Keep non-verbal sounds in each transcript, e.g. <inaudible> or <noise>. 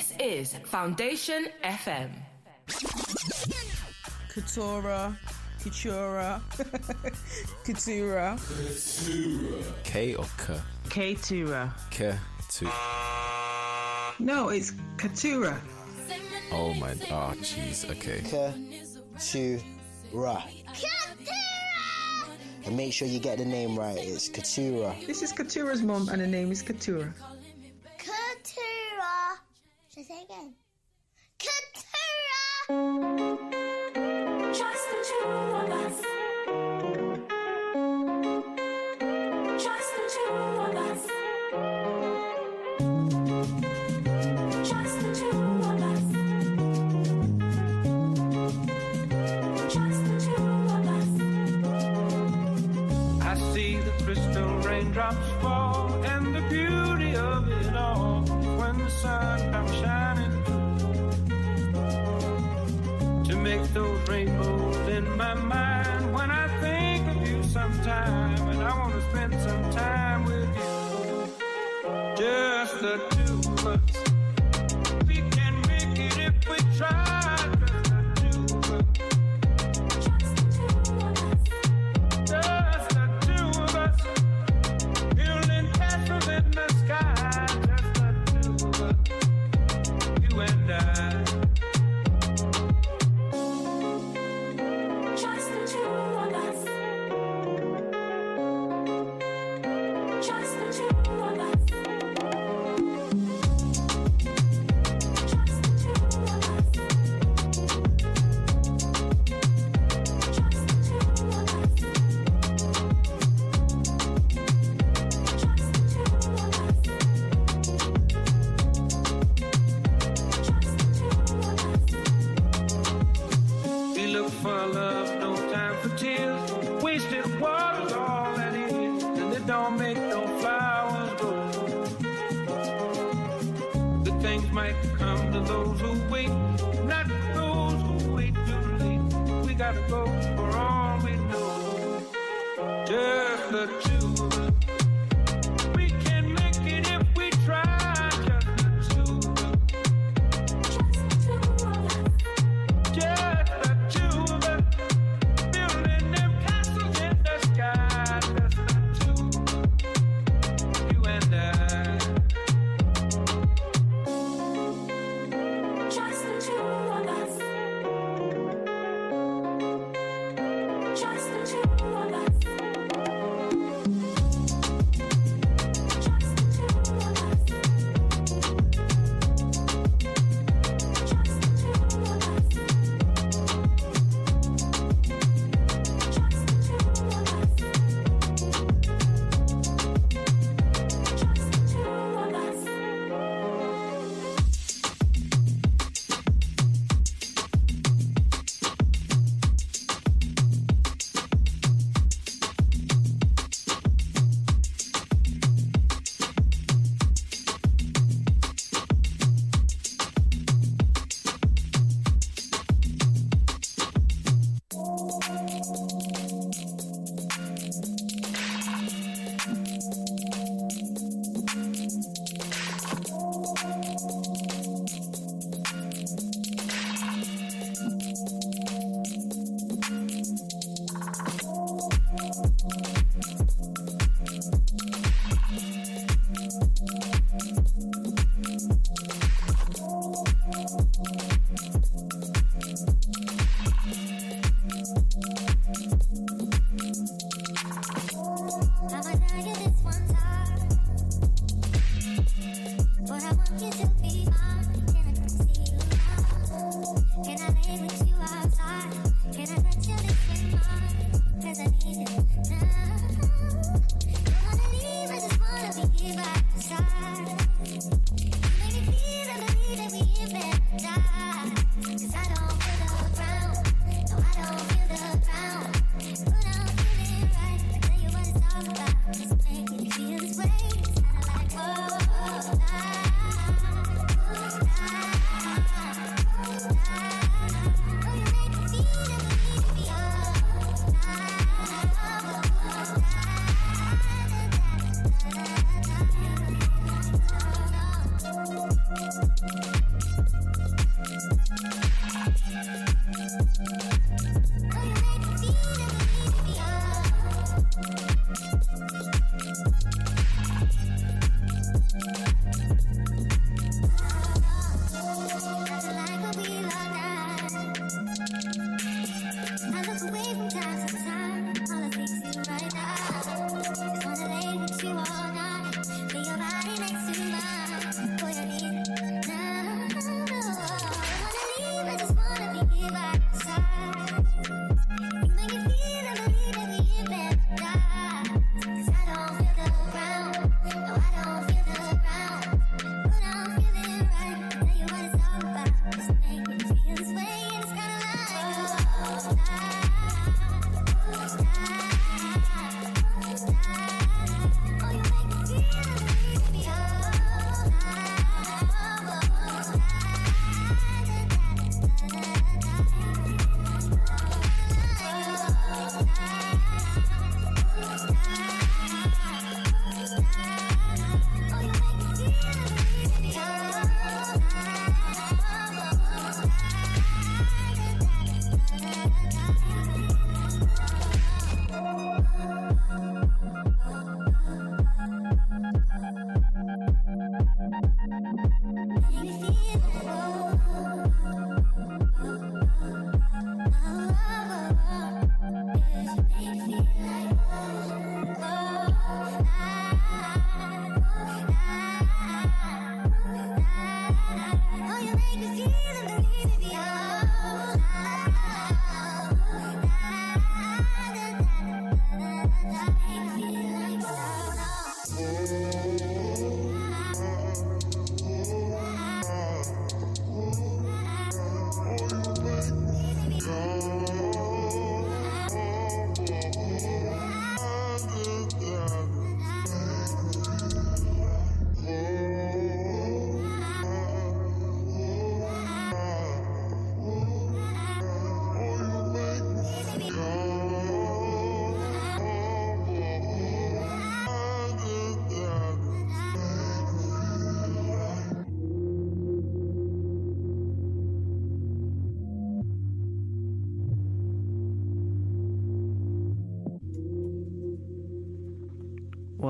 This is Foundation FM. Katora, Katura, Katura. Katura. K or K? Katura. K2. No, it's Katura. Oh my, ah, oh, jeez, okay. Katura. And make sure you get the name right, it's Katura. This is Katura's mom, and her name is Katura.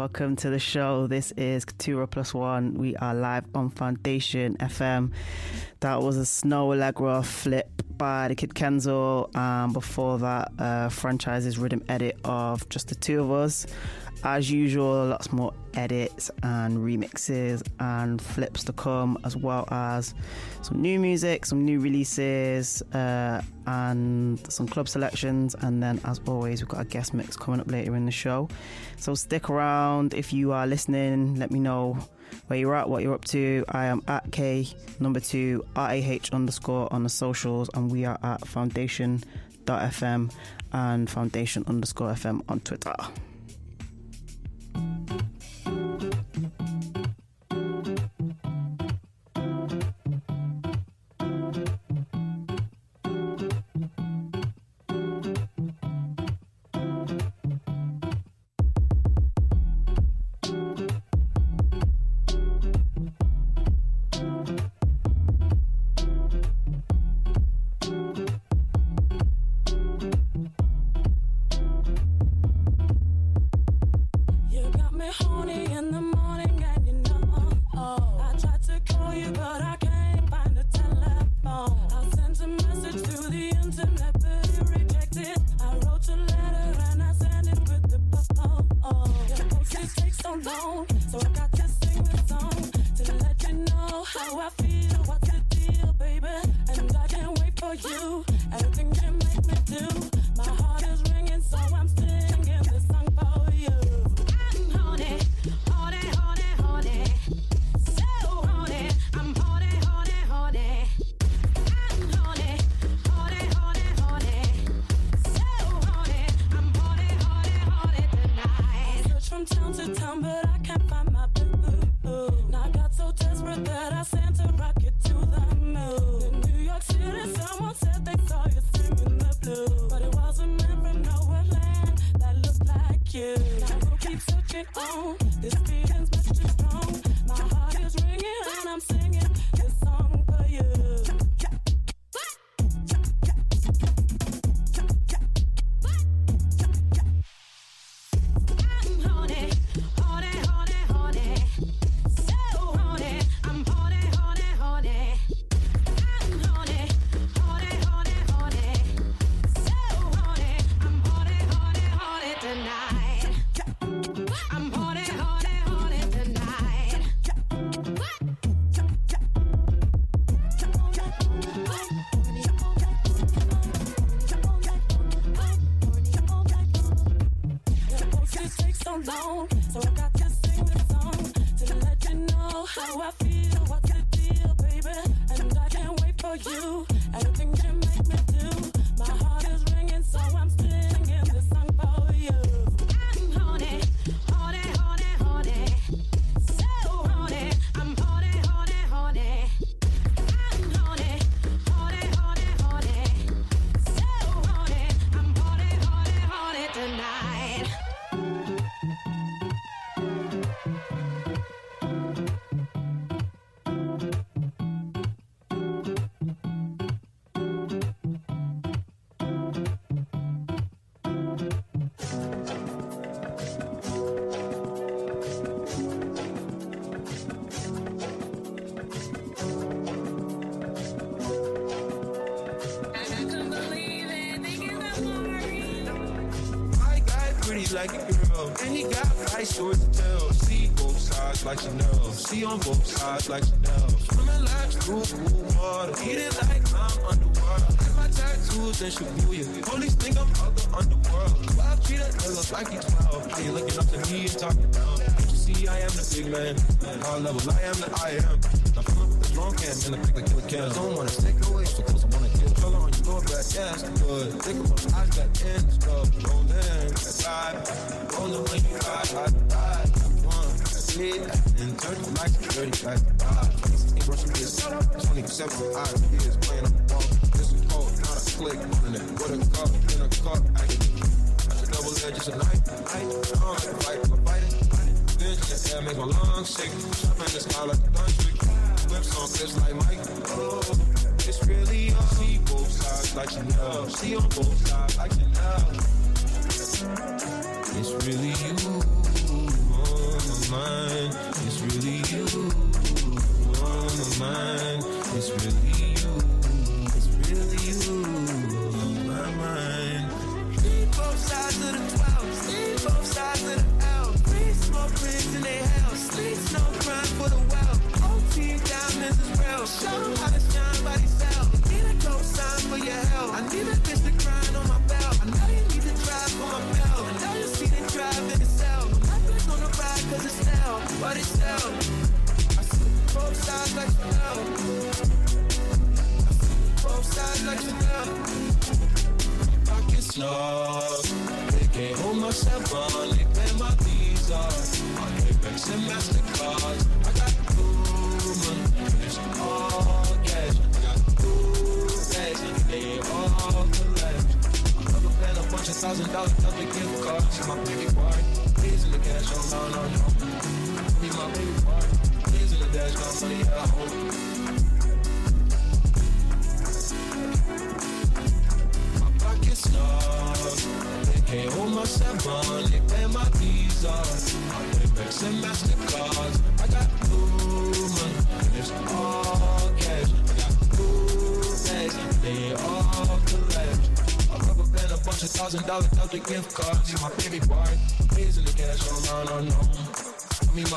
Welcome to the show. This is Katura Plus One. We are live on Foundation FM. That was a Snow Allegra flip by the Kid Kenzo. Um, before that, uh, franchises rhythm edit of just the two of us. As usual, lots more edits and remixes and flips to come, as well as some new music, some new releases, uh, and some club selections. And then, as always, we've got a guest mix coming up later in the show. So stick around if you are listening. Let me know where you're at, what you're up to. I am at K number two R A H underscore on the socials, and we are at Foundation.fm and Foundation underscore FM on Twitter. it takes so long? So I got to sing this song to let you know how I feel, what's the deal, baby. And I can't wait for you. Anything can make me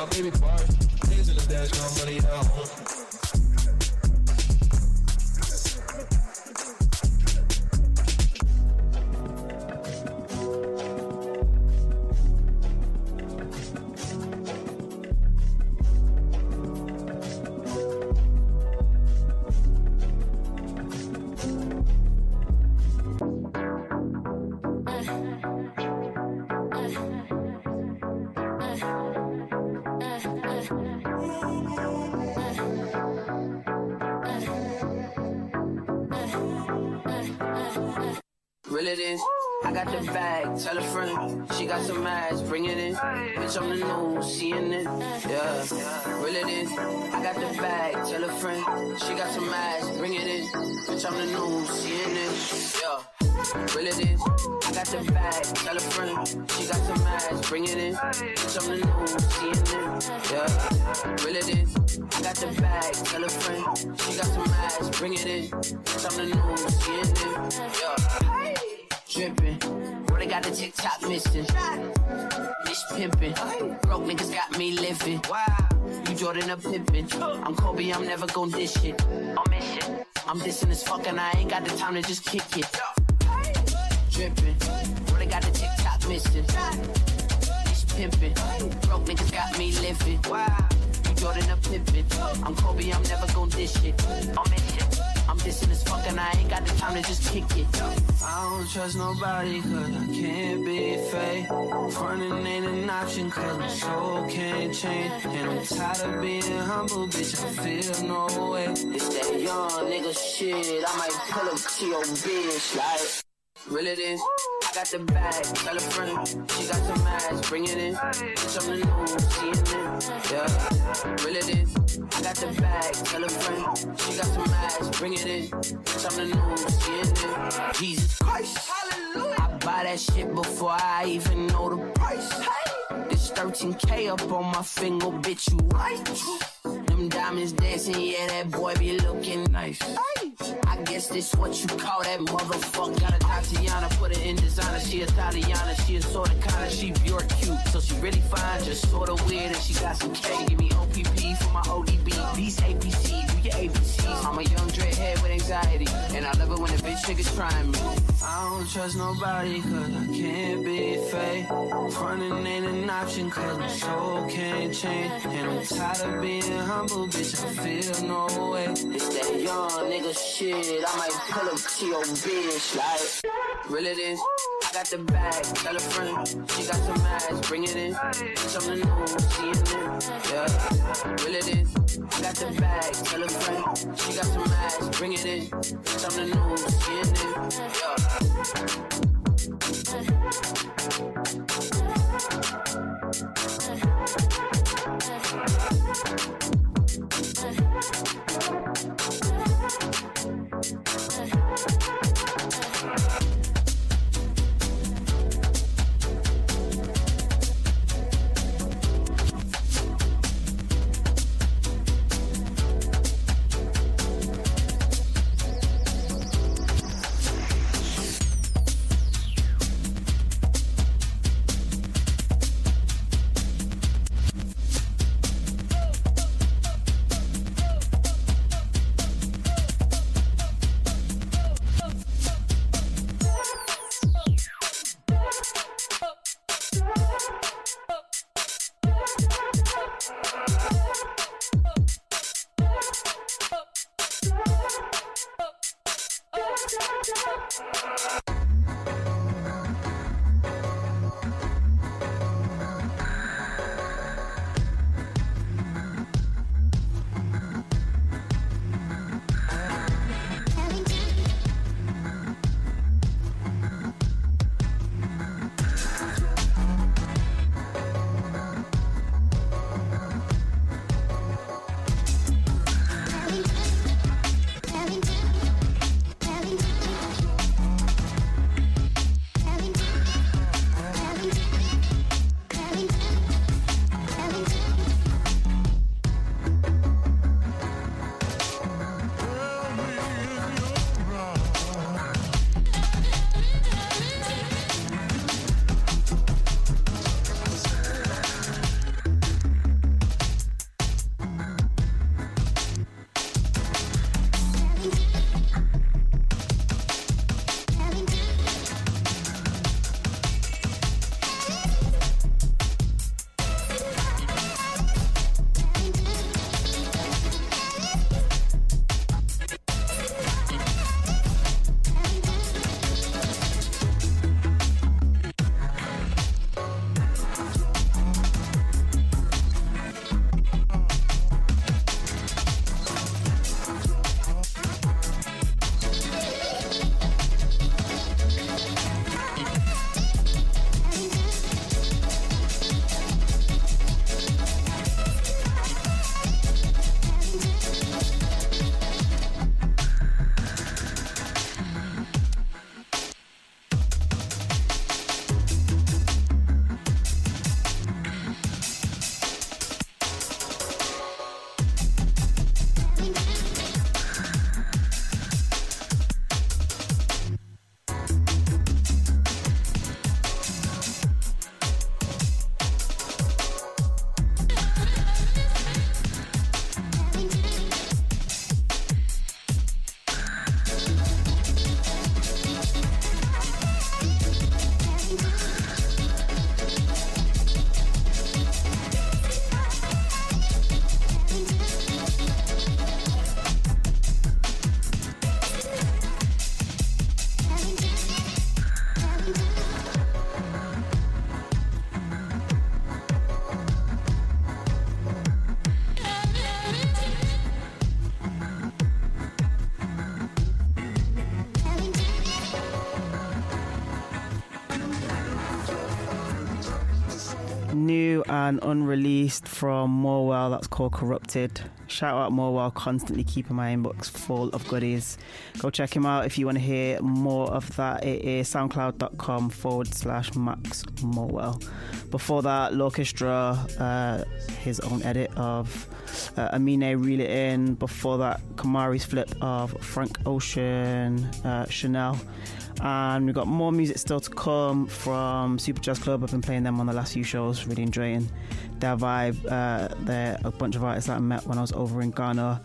baby boy. Please in the dash. Got money at in. On the seeing it. Yeah, reel it in. I got the bag, tell a friend. She got some ass, bring it in. The news, seeing it. Yeah dripping. They got the TikTok missing. Bitch pimping. Broke niggas got me living. Wow. You Jordan a pimpin'. I'm Kobe, I'm never gon' dish it. I'm mission. I'm dissing as fuck and I ain't got the time to just kick it. Dripping. They got the TikTok missing. Pimping. Broke niggas got me living. Wow. You Jordan a pimpin'. I'm Kobe, I'm never gon' dish it. I'm mission. I'm dissing as fuck and I ain't got the time to just kick it. I don't trust nobody cause I can't be fake. Frontin' ain't an option cause my soul can't change. And I'm tired of being humble, bitch, I feel no way. It's that young nigga shit. I might pull up to your bitch like. Reel it in. I got the bag, tell a friend. She got some ass, bring it in. Bitch on the news, seeing it. Yeah, reel it in. I got the bag, tell a friend. She got some ass, bring it in. Bitch on the news, seeing it. Jesus Christ, hallelujah. I buy that shit before I even know the price. This 13K up on my finger, bitch, you right? Diamonds dancing, yeah, that boy be looking nice. I guess this what you call that motherfucker. Got a Tatiana, put it in designer. She a Tatiana, she a sorta kinda, she pure cute. So she really fine, just sorta weird, and she got some K. Give me OPP for my ODB. These do your ABCs. I'm a young dreadhead with anxiety, and I love it when a bitch niggas trying me. I don't trust nobody cause I can't be fake. Frontin' ain't an option cause my soul can't change. And I'm tired of being humble, bitch, I feel no way. It's that young nigga shit. I might pull up to your bitch like. Reel it in. I got the bag, tell a friend. She got some ass, bring it in. The news, seeing it. Yeah, reel it in. I got the bag, tell a friend. She got some ass, bring it in. On the news, seeing it. Yeah. And unreleased from Morwell, that's called Corrupted. Shout out Morwell, constantly keeping my inbox full of goodies. Go check him out if you want to hear more of that. It is soundcloud.com forward slash Max Morwell. Before that, Lorchestra, uh, his own edit of uh, Amine Reel It In. Before that, Kamari's flip of Frank Ocean, uh, Chanel. And we've got more music still to come from Super Jazz Club. I've been playing them on the last few shows, really enjoying their vibe. Uh, they're a bunch of artists that I met when I was over in Ghana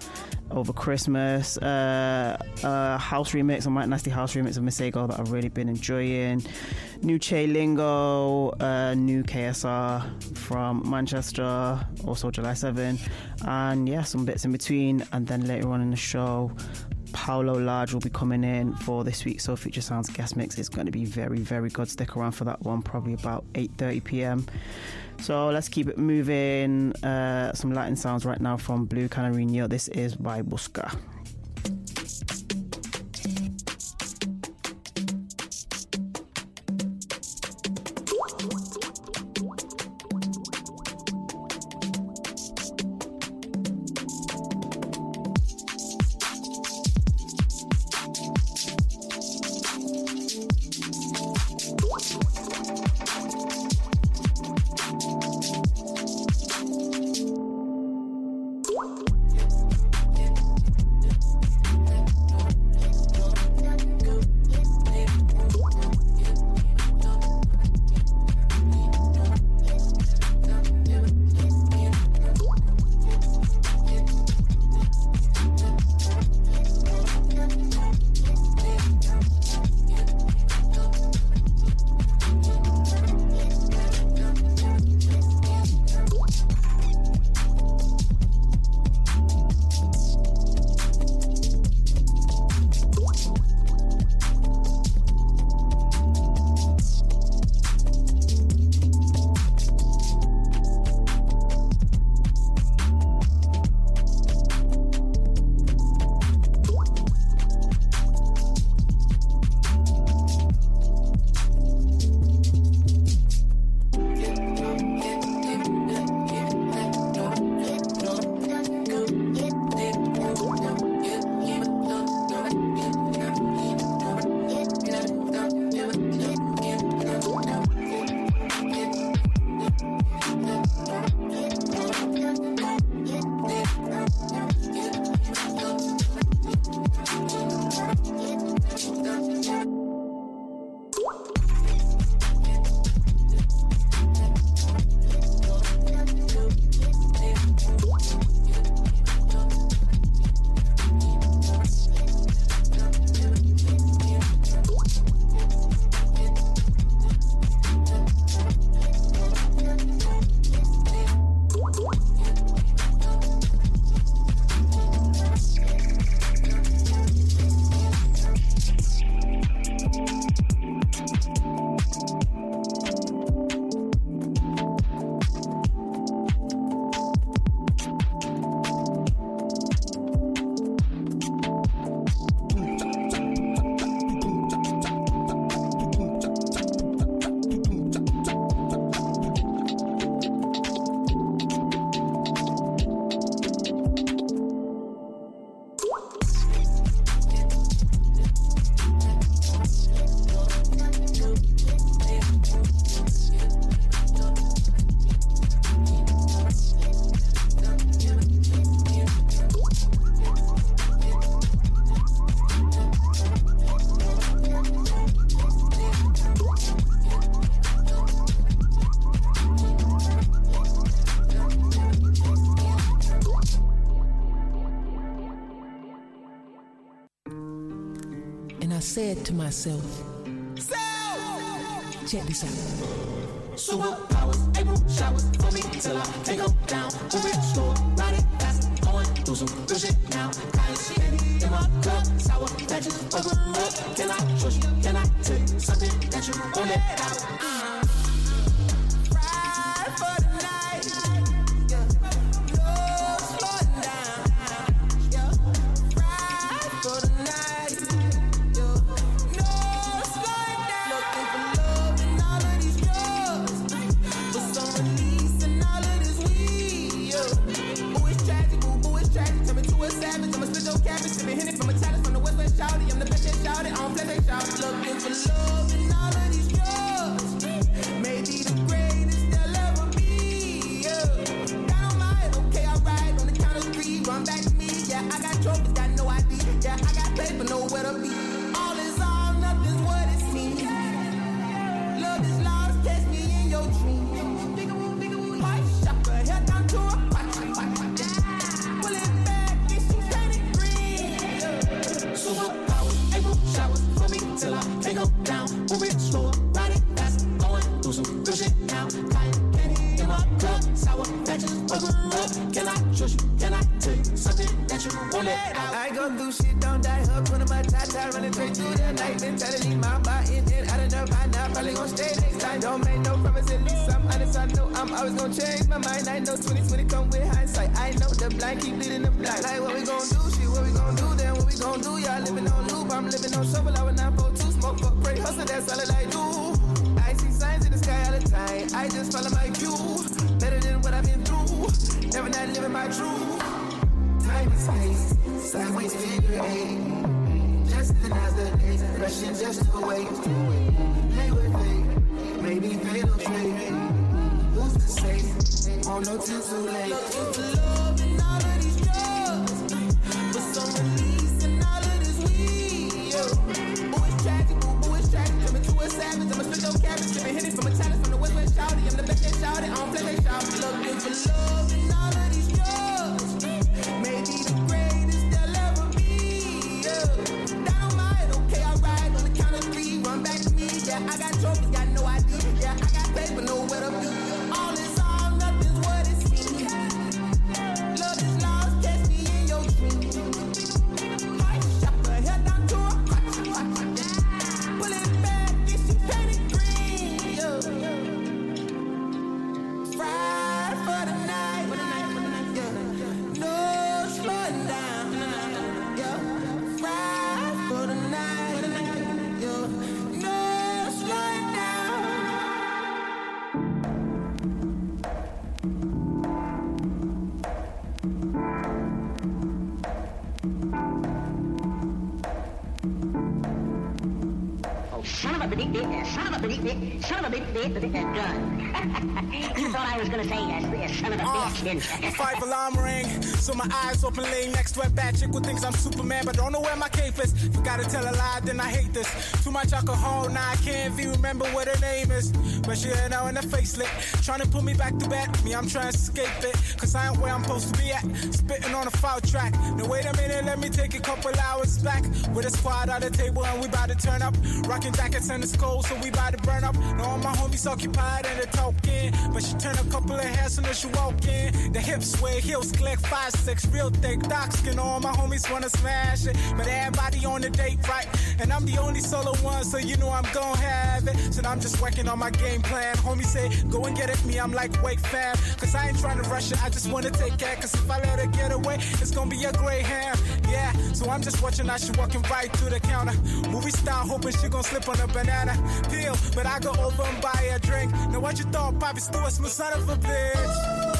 over Christmas. Uh, uh, house remix, a Mike Nasty house remix of Masego that I've really been enjoying. New Che Lingo, uh, new KSR from Manchester, also July 7. And yeah, some bits in between. And then later on in the show, Paolo Large will be coming in for this week's So Future Sounds guest mix. It's going to be very, very good. Stick around for that one, probably about 8:30 p.m. So let's keep it moving. Uh, some Latin sounds right now from Blue Canary Canarinho. This is by Busca. Myself, check this out. Son of a bit, bit, gun. You thought I was gonna say that, yes, son of a ah, bitch, didn't you? Five alarm ring, so my eyes open, laying next to a bad chick who thinks I'm Superman, but don't know where my cape is. Forgot to tell a lie, then I hate this. Too much alcohol, now I can't even remember what her name is. But she had now in the facelift, trying to put me back to bed. Me, I'm trying to escape it, cause I ain't where I'm supposed to be at. Spitting on a foul track. Now wait a minute, let me take a couple hours back. With a squad at the table and we about to turn up. Rocking jackets and it's cold, so we about to burn up. Now all my homies occupied and they're talking. But she turn a couple of hairs soon as she walk in. The hips sway, heels click, five, six, real thick, dark skin. All my homies wanna smash it. But everybody on the date, right? And I'm the only solo one, so you know I'm gon' have it. So I'm just working on my game plan. Homie say, go and get it. Me, I'm like, wait, fam. Cause I ain't trying to rush it, I just wanna take care. Cause if I let her get away, it's gonna be a gray hair. Yeah, so I'm just watching how she walking right to the counter. Movie star, hoping she gon' slip on a banana peel. But I go over and buy a drink. Now what you thought, Poppy Stewart's my son of a bitch.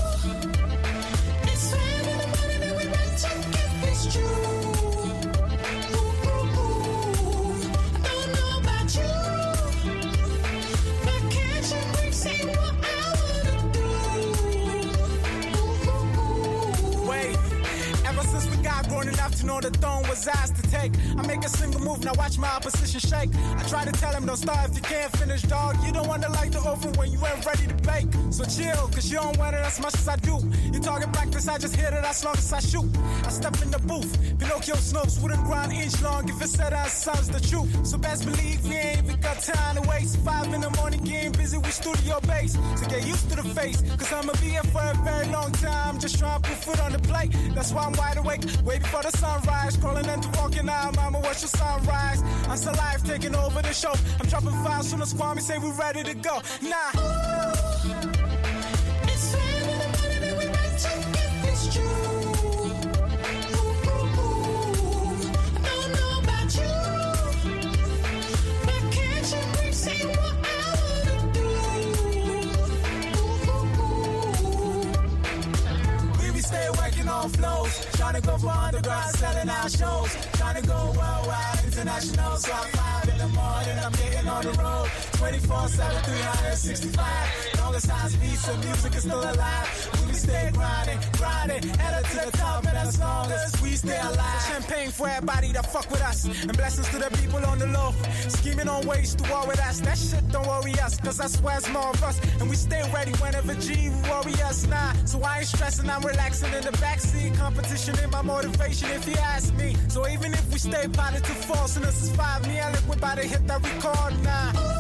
Was ours to take, I make a single move, now watch my opposition shake. I try to tell him, don't start if you can't finish, dog. You don't want to light the oven when you ain't ready to bake. So chill, cause you don't want it as much as I do. You talking practice, I just hit it as long as I shoot. I step in the booth, Pinocchio snopes wouldn't grind inch long if it said our sounds the truth. So best believe we ain't even got time to waste. Five in the morning, getting busy with studio bass. So get used to the face, cause I'ma be here for a very long time. Just trying to put foot on the plate. That's why I'm wide awake, waiting before the sunrise. Crawling into walking out, mama, watch the sunrise. I'm still live, taking over the show. I'm dropping files from the squad, say we're ready to go. Nah. It's in the morning and we if it's true. We flows. Trying to go from underground selling our shows. Trying to go worldwide, international. So I'm five in the morning, I'm getting on the road. 24 7, 365. Beats, so music is still alive. We stay grinding, grinding, headed to the top, and as long as we stay alive. Champagne for everybody that fuck with us, and blessings to the people on the low. Scheming on ways to war with us. That shit don't worry us, cause I swear it's more of us. And we stay ready whenever G worry us. Nah, so I ain't stressing, I'm relaxing in the backseat. Competition in my motivation, if you ask me. So even if we stay to false, and this is five, me, I live about to hit that record. Nah.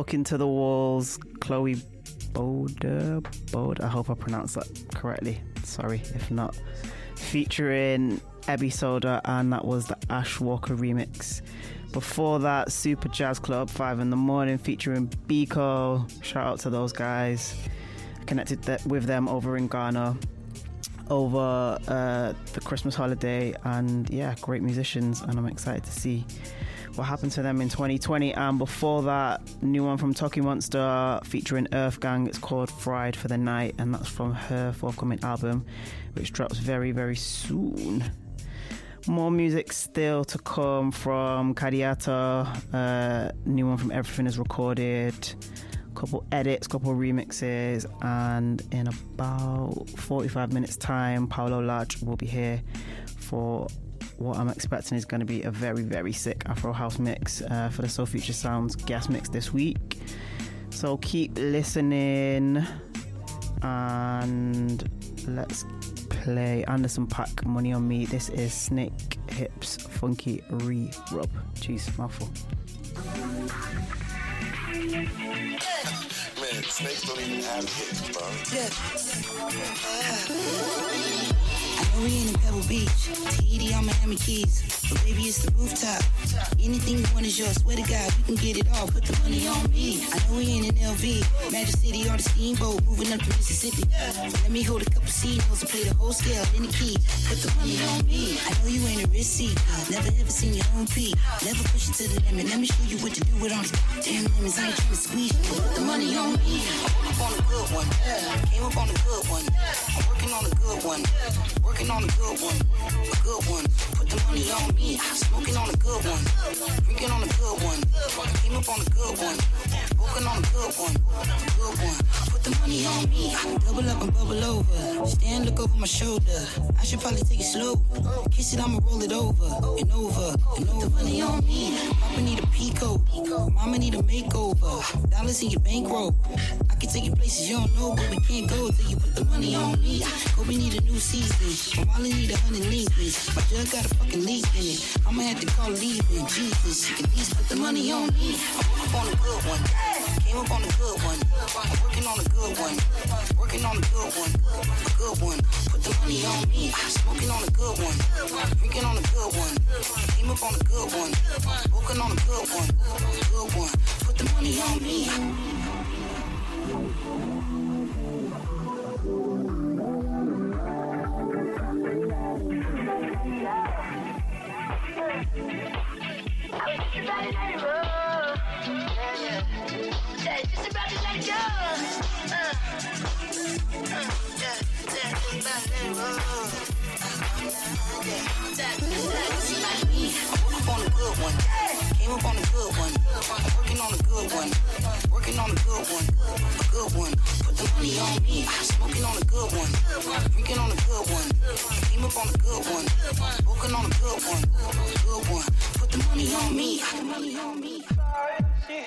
Talking to the Walls, Chloe Boulder. Boulder. I hope I pronounced that correctly. Sorry if not. Featuring Ebby Soda, and that was the Ash Walker remix. Before that, Super Jazz Club, 5 in the morning, featuring Biko. Shout out to those guys. I connected th- with them over in Ghana over uh, the Christmas holiday, and yeah, great musicians, and I'm excited to see what happened to them in 2020. And before that, new one from Tokimonsta featuring Earth Gang. It's called Fried for the Night, and that's from her forthcoming album, which drops very, very soon. More music still to come from Kadiata. Uh, new one from Everything is Recorded. Couple edits, couple remixes, and in about 45 minutes' time, Paolo Lodge will be here for what I'm expecting is going to be a very, very sick Afro House mix uh, for the Soul Future Sounds guest mix this week. So keep listening and let's play Anderson .Paak Money on Me. This is Snake Hips Funky Re Rub. Jeez, mouthful. Man, snakes don't even have hips, bro. I <laughs> we ain't in Pebble Beach. TED on Miami Keys. But baby, it's the rooftop. Anything you want is yours. Swear to God, we can get it all. Put the money on me. I know we ain't in LV. Magic City on the steamboat. Moving up to Mississippi. Let me hold a couple C notes and play the whole scale in the key. Put the money on me. I know you ain't a receipt. Never ever seen your own P. Never push it to the limit. Let me show you what to do with all these damn lemons. I ain't trying to squeeze you. Put the money on me. I'm up on a good one. Came up on a good one. I'm working on a good one. Working on a good one. A good one. Put the money on me. Smoking on a good one. Drinking on a good one. Came up on a good one. Working on a good one. Good one. Me. Double up and bubble over. Stand, look over my shoulder. I should probably take it slow. Kiss it, I'ma roll it over and over and over. The money on me. Papa need a pico. Mama need a makeover. Dollars in your bankroll. I can take you places you don't know, but we can't go till you put the money on me. Kobe need a new season. My wallet need a hundred links. My jug got a fucking leak in it. I'ma have to call leaving. Jesus, you can at least put the money on me. I'm on a good one. Came up on a good one. Working on a good one. Working on a good one. A good one. Put the money on me. Smoking on a good one. Drinking on a good one. Came up on a good one. Working on a good one. Good one. Put the money on me. On a good one. Came up on a good one. Working on a good one. Working on a good one. Good one. Put the money on me. Smoking on a good one. Drinking on a good one. Came up on a good one. Working on a good one. Good one. Put the money on me. Put the money on me. say,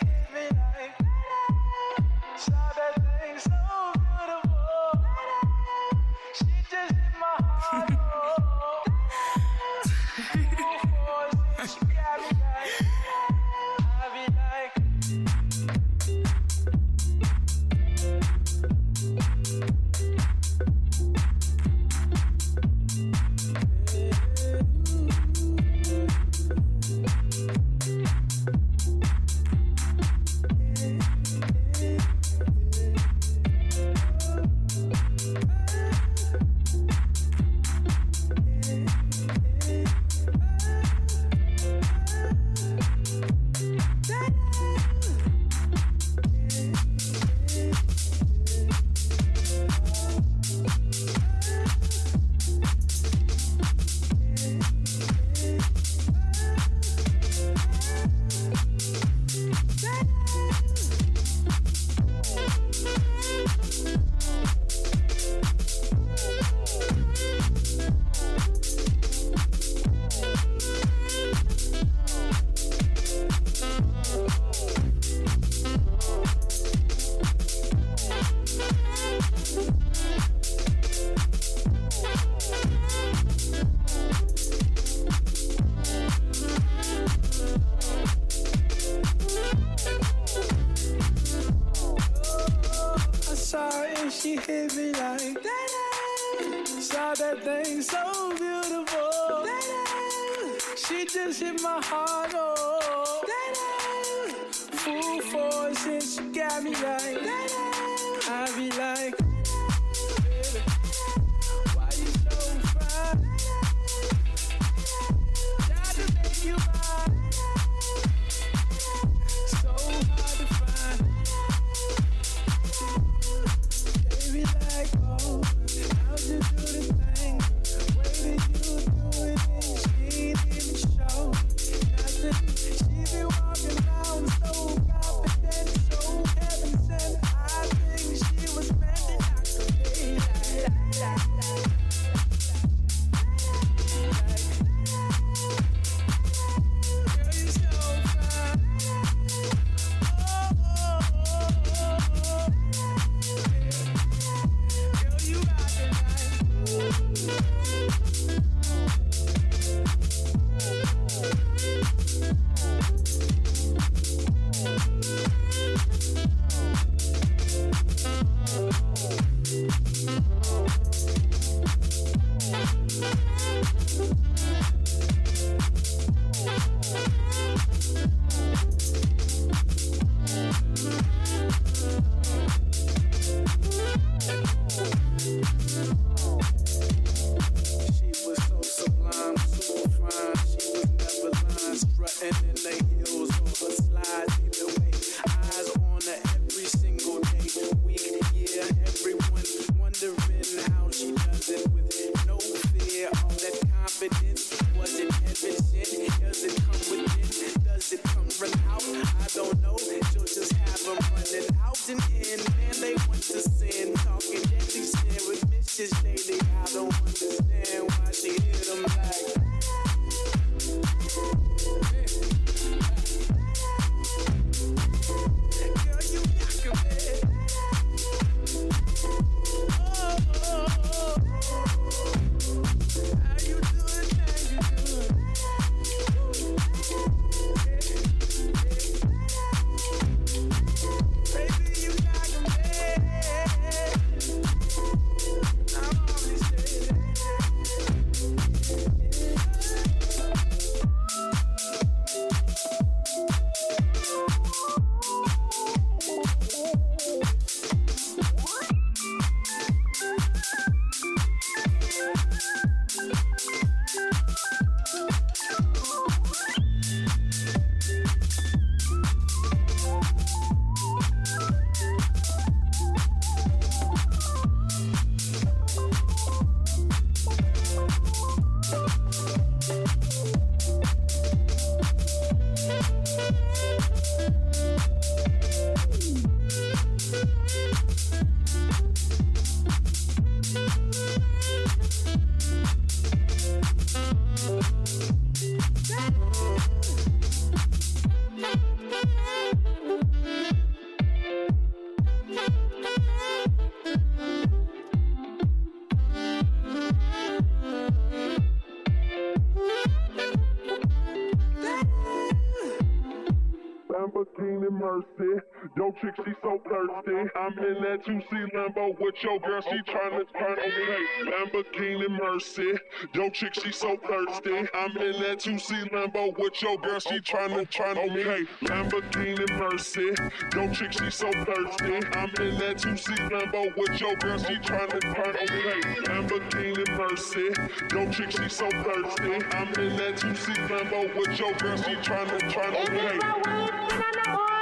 trick, she so thirsty. I'm in that two see Lambo with your girl, she tryna turn me Lamborghini Mercy, yo trick, she so thirsty. I'm in that two see Lambo with your girl, she tryna turn me Lamborghini Mercy, yo trick, she so thirsty. I'm in that two see Lambo with your girl, she tryna turn me Lamborghini Mercy, yo trick, she so thirsty. I'm in that two see Lambo with your girl, she tryna turn me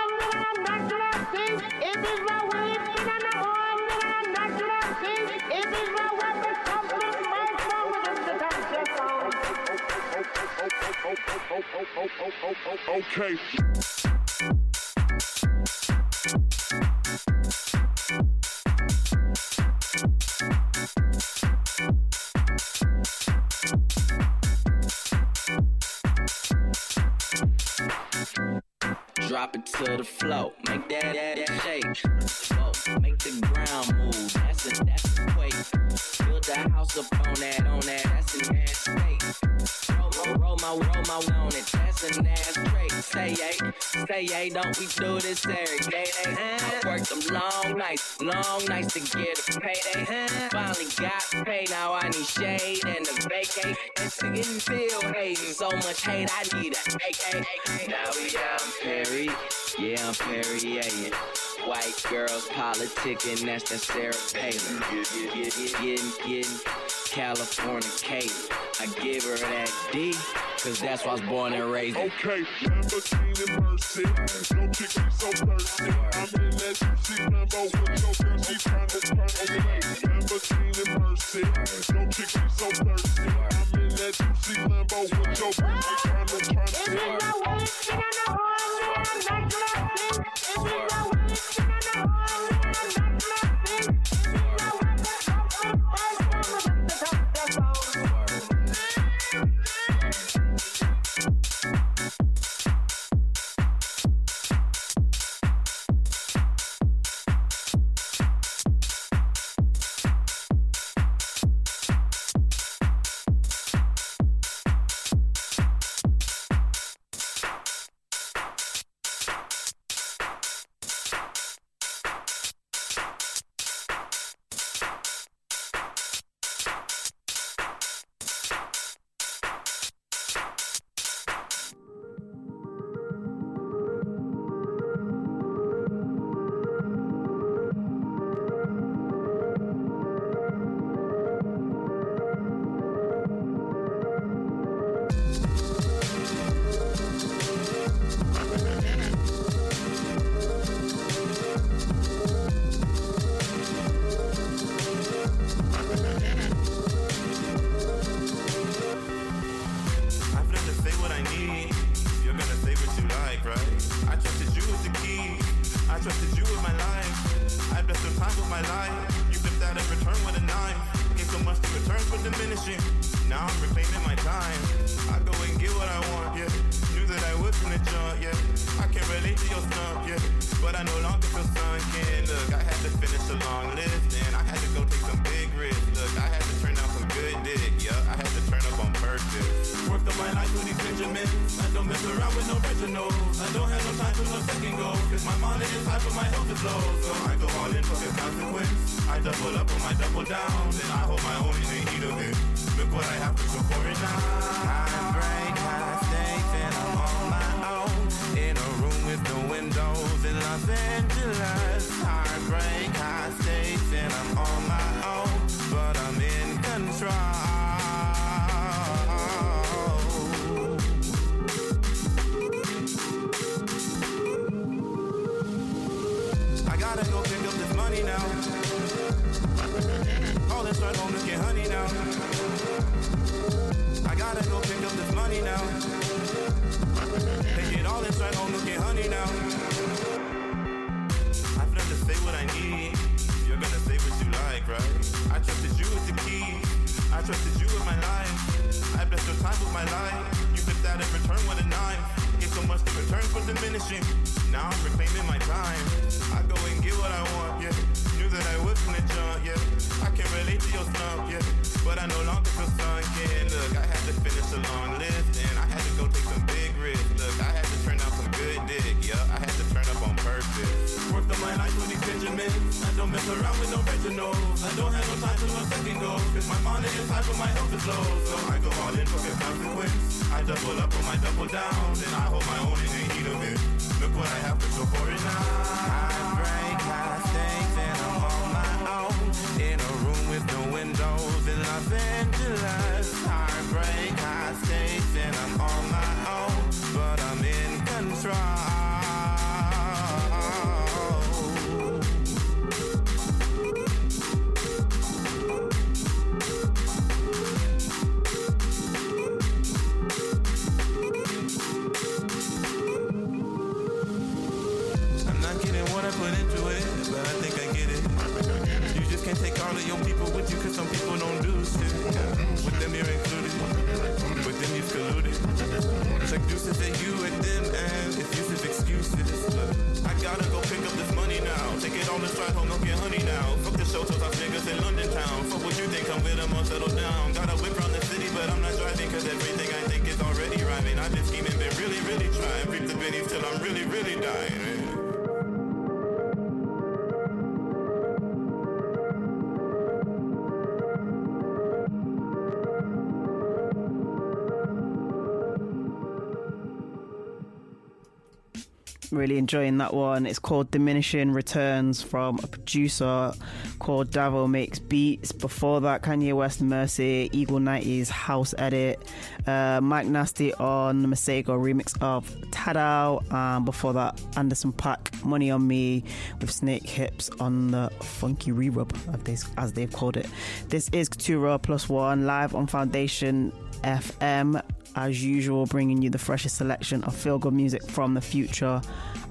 okay. Hey, don't we do this every day? I worked them long nights, long nights to get a payday. Finally got paid, now I need shade and a vacate. And to get feel hating, so much hate, I need a AK. Now we out Perry, yeah, I'm Perry, yeah, yeah. White girls politicking, that's that Sarah Palin. Getting, getting, getting California I give her that D, cause that's why I was born and raised. Okay, Lamborghini Mercy. No chick, she so thirsty. I'm in that juicy Lambo with your girl, she tryna turn away. Lamborghini Mercy. No chick, she so thirsty. I'm in that juicy Lambo with your girl, she tryna turn away. Is it end to heartbreak. I trusted you with my life. I blessed your time with my life. You flipped out in return with a nine. Get so much the return for diminishing. Now I'm reclaiming my time. I go and get what I want, yeah knew that I was gonna jump, yeah. I can relate to your slump, yeah. But I no longer feel sunk, yeah. Look, I had to finish a long list, and I had to go take some big risks. Look, I had to turn out some good dick, yeah. I had to turn up on purpose. Worked on my life with these Benjamins. I don't mess around with no Reginald. I don't have no time for no second goal. Cause my mind is high, but my health is low. So I go all in for the consequence. I double up on my double down, then I hold my own in the heat of it. Look what I have to go for it now. I'm I stay is doing those in Los Angeles. Heartbreak, high stakes, and I'm on my own, but I'm in control. Some people don't do shit. With them you're included. With them you've colluded. It's like deuces at you and them and it's effusive excuses. I gotta go pick up this money now. Take it on the flight home, don't get honey now. Fuck the show, toss off niggas in London town. Fuck what you think, I'm with them, I'll settle down. Gotta whip around the city, but I'm not driving. Cause everything I think is already rhyming. I've been scheming, been really, really trying. Reap the pennies till I'm really, really dying. Really enjoying that one. It's called Diminishing Returns from a producer called Davo Makes Beats. Before that, Kanye West Mercy, Eagle 90s House Edit, uh, Mike Nasty on the Masego remix of Tadow. Um, before that, Anderson .Paak, Money on Me with Snakehips on the Funky Re-Rub, as they- as they've called it. This is Couture Plus One live on Foundation FM as usual, bringing you the freshest selection of feel good music from the future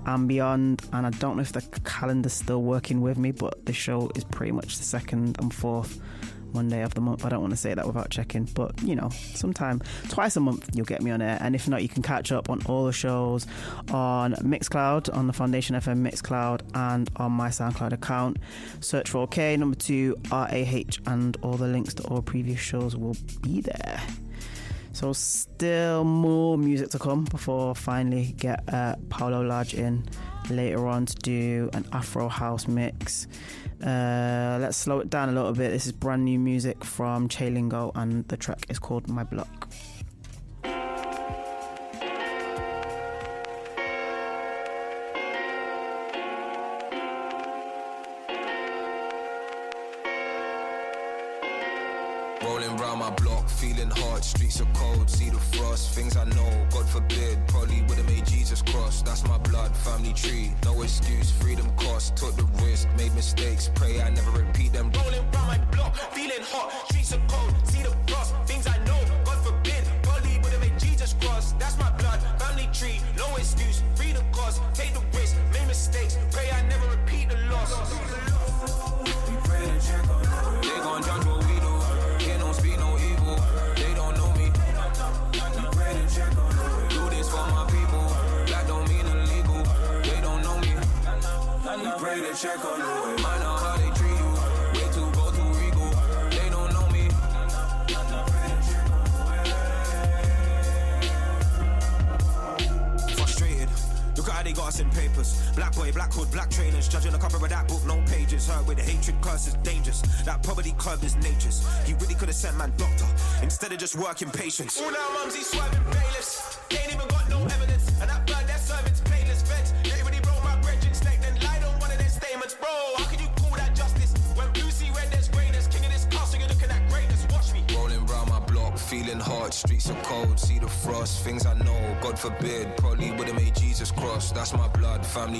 and beyond. And I don't know if the calendar's still working with me, but the show is pretty much the second and fourth Monday of the month. I don't want to say that without checking, but you know, sometime twice a month you'll get me on air. And if not, you can catch up on all the shows on Mixcloud, on the Foundation FM Mixcloud, and on my SoundCloud account. Search for OK number two RAH, and all the links to all previous shows will be there. So still more music to come before finally get uh, Paolo Lodge in later on to do an Afro house mix. Uh, let's slow it down a little bit. This is brand new music from Chalingo and the track is called My Block.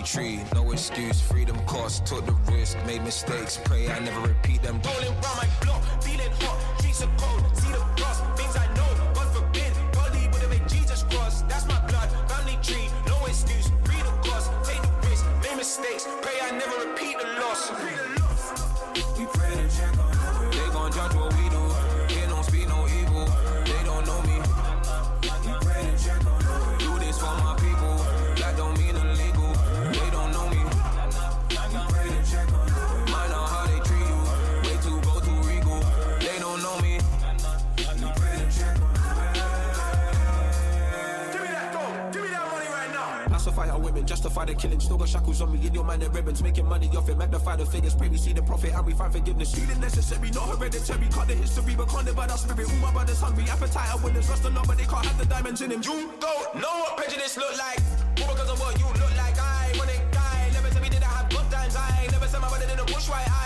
23, no excuse. Freedom cost, took the risk, made mistakes. Pray I never repeat them. Rolling my the figures. Pray we see the profit and we find forgiveness. Feeling necessary, not hereditary. Cut the history, but can't by that spirit. All my brothers hungry, appetite of winners. Lost the number, they can't have the diamonds in him. You don't know what prejudice look like. All because of what you look like. I guy. Never said we didn't have good times. I never said my brother didn't push right.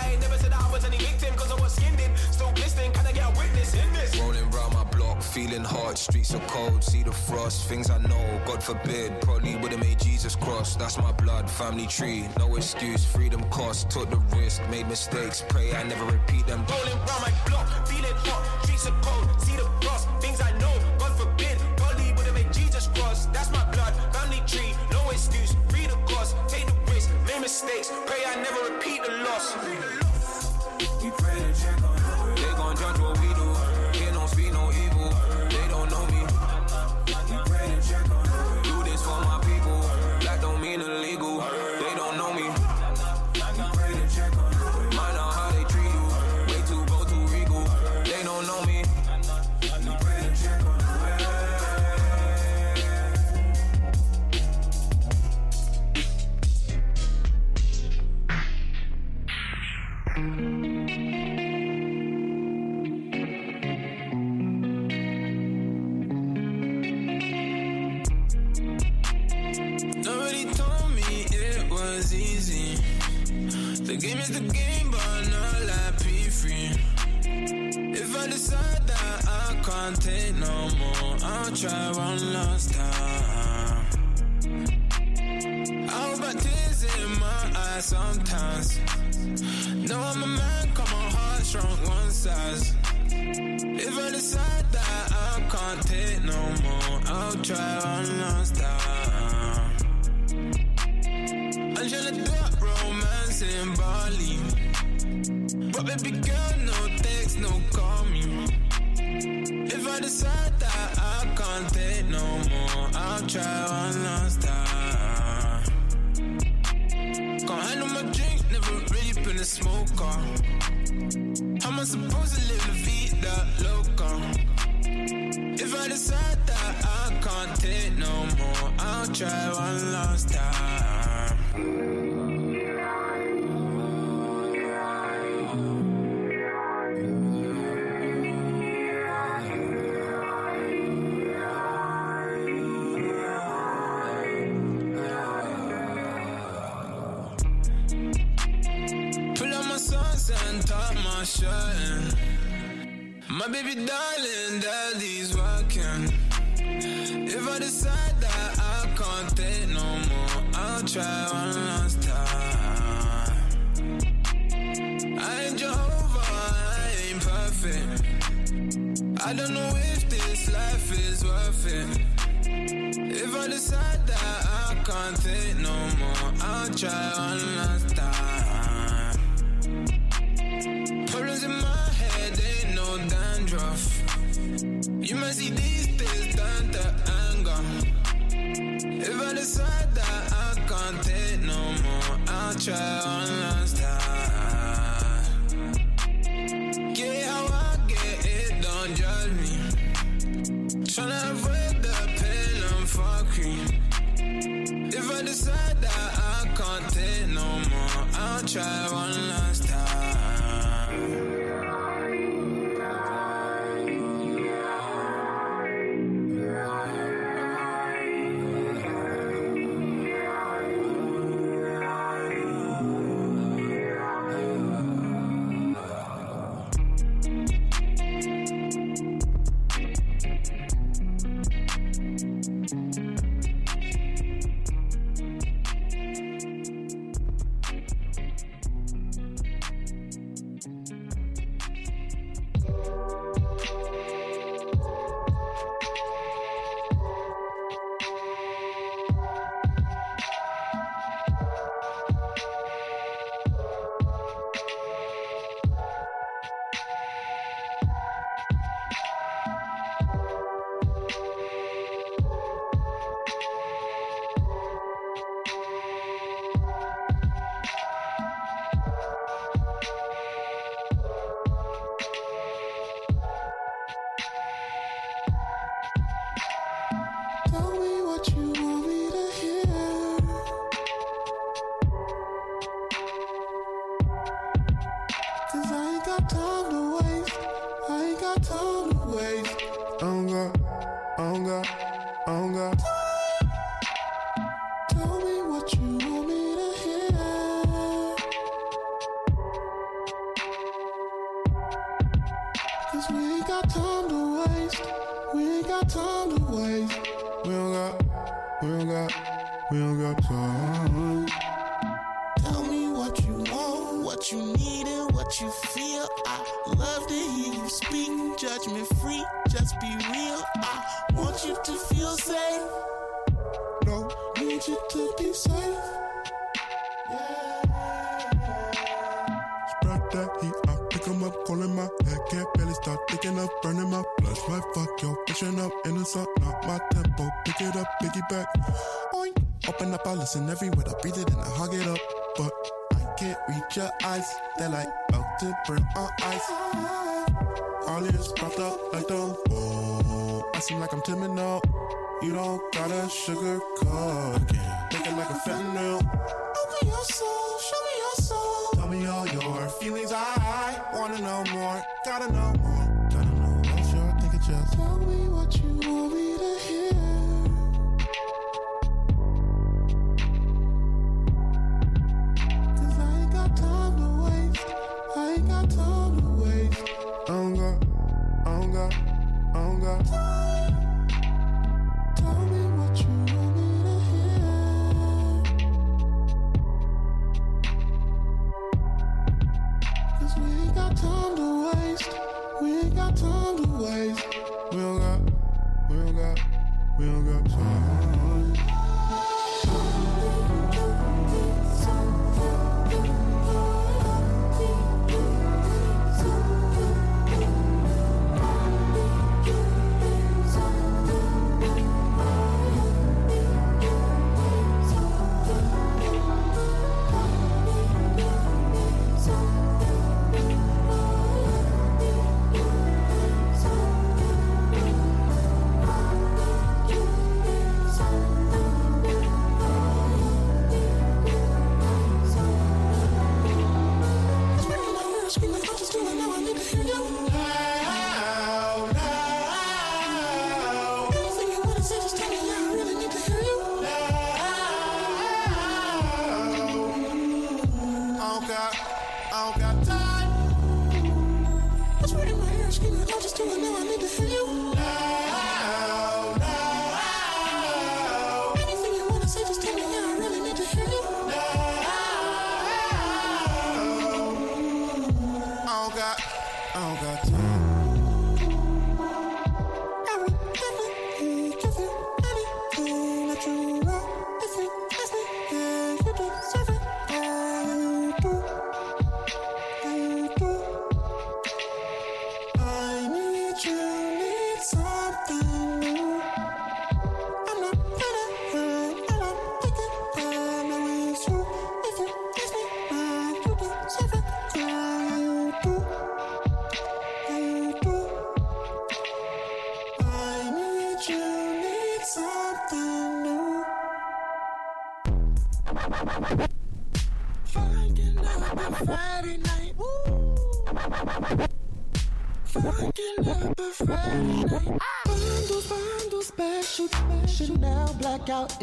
Hot, streets are cold, see the frost, things I know, God forbid, probably would've made Jesus cross. That's my blood, family tree, no excuse, freedom cost, took the risk, made mistakes, pray I never repeat them. Rolling round my block, feeling hot, streets are cold, see the frost, things I know, God forbid, probably would've made Jesus cross. That's my blood, family tree, no excuse, free the cost, take the risk, make mistakes, pray I never repeat the loss.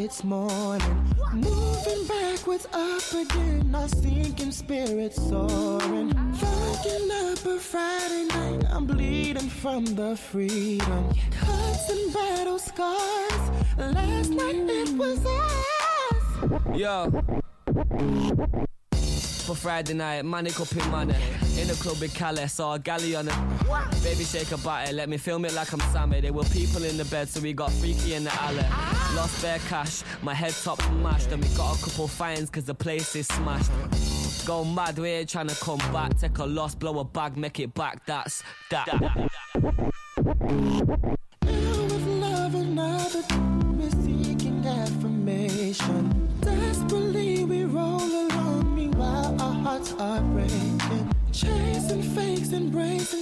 It's morning. Moving backwards up again. Our sinking spirits soaring. Fucking up a Friday night. I'm bleeding from the freedom. Cuts and battle scars. Last night it was us. Yo. For Friday night, manic up money. In the club with Calais, saw a galley on it. Baby shake a body, let me film it like I'm Sammy. There were people in the bed, so we got freaky in the alley. Lost bare cash, my head top smashed, and we got a couple fines cause the place is smashed. Go mad, we ain't trying to come back. Take a loss, blow a bag, make it back. That's that. with love another we're seeking affirmation desperately we roll along meanwhile our hearts are breaking chasing fakes embracing shade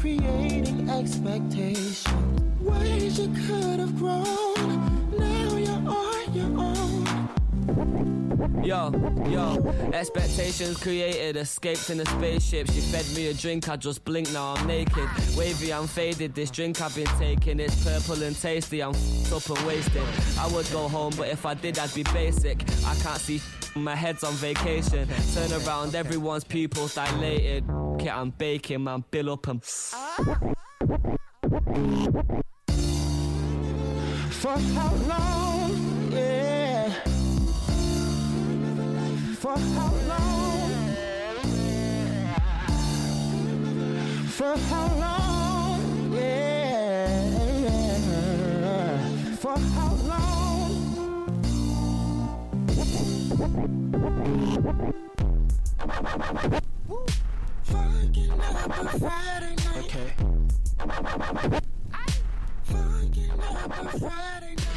creating expectation ways you could have grown Yo, yo, expectations created, escaped in a spaceship. She fed me a drink, I just blinked, now I'm naked. Wavy, I'm faded, this drink I've been taking, it's purple and tasty, I'm f***ed up and wasted. I would go home, but if I did, I'd be basic. I can't see my head's on vacation. Turn around, everyone's pupils dilated. Okay, I'm baking, man, bill up and. For how long? For how long? For how long? Yeah. For how long? Fucking up a Friday night. Okay. Up a Friday night.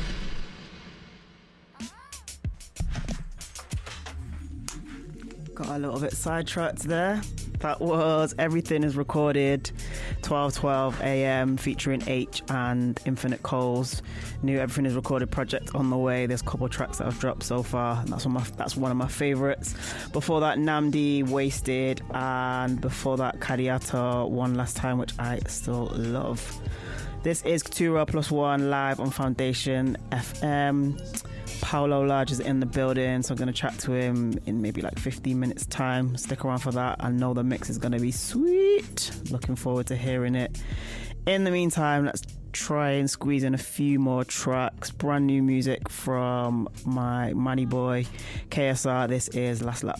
Got a little bit sidetracked there. That was Everything is Recorded, 12 12 a.m., featuring H and Infinite Coles. New Everything is Recorded project on the way. There's a couple tracks that I've dropped so far, that's one, my, that's one of my favorites. Before that, Namdi Wasted, and before that, Kadiata One Last Time, which I still love. This is Keturah Plus One live on Foundation FM. Paulo Large is in the building, so I'm going to chat to him in maybe like 15 minutes' time. Stick around for that. I know the mix is going to be sweet. Looking forward to hearing it. In the meantime, let's try and squeeze in a few more tracks. Brand new music from my money boy KSR. This is Last Lap.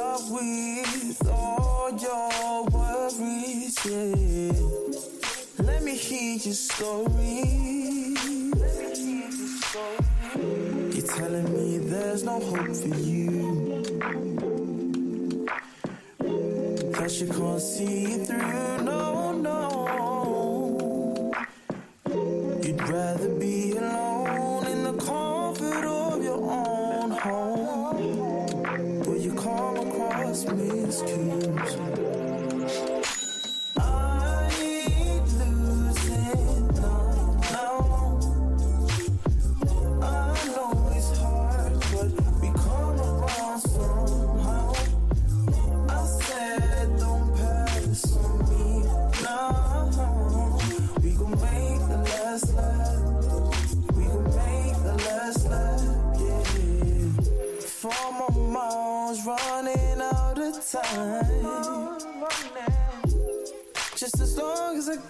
up with all your worries, yeah. Let me hear your story. You're telling me there's no hope for you. That you can't see it through, no, no. You'd rather be rescue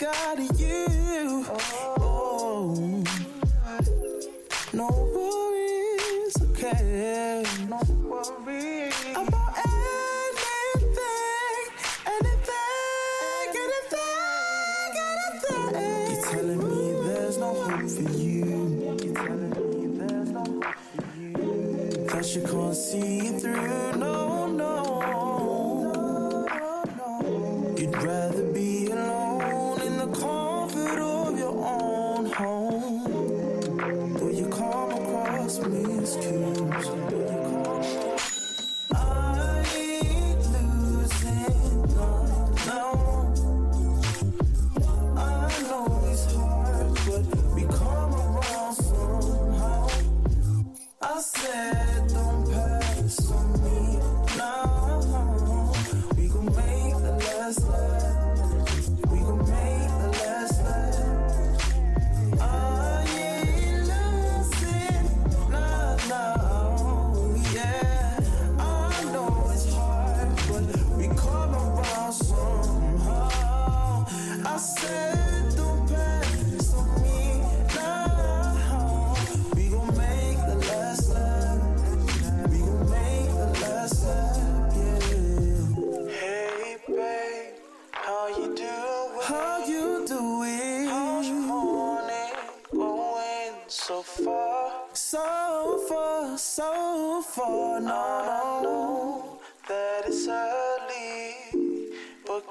got it.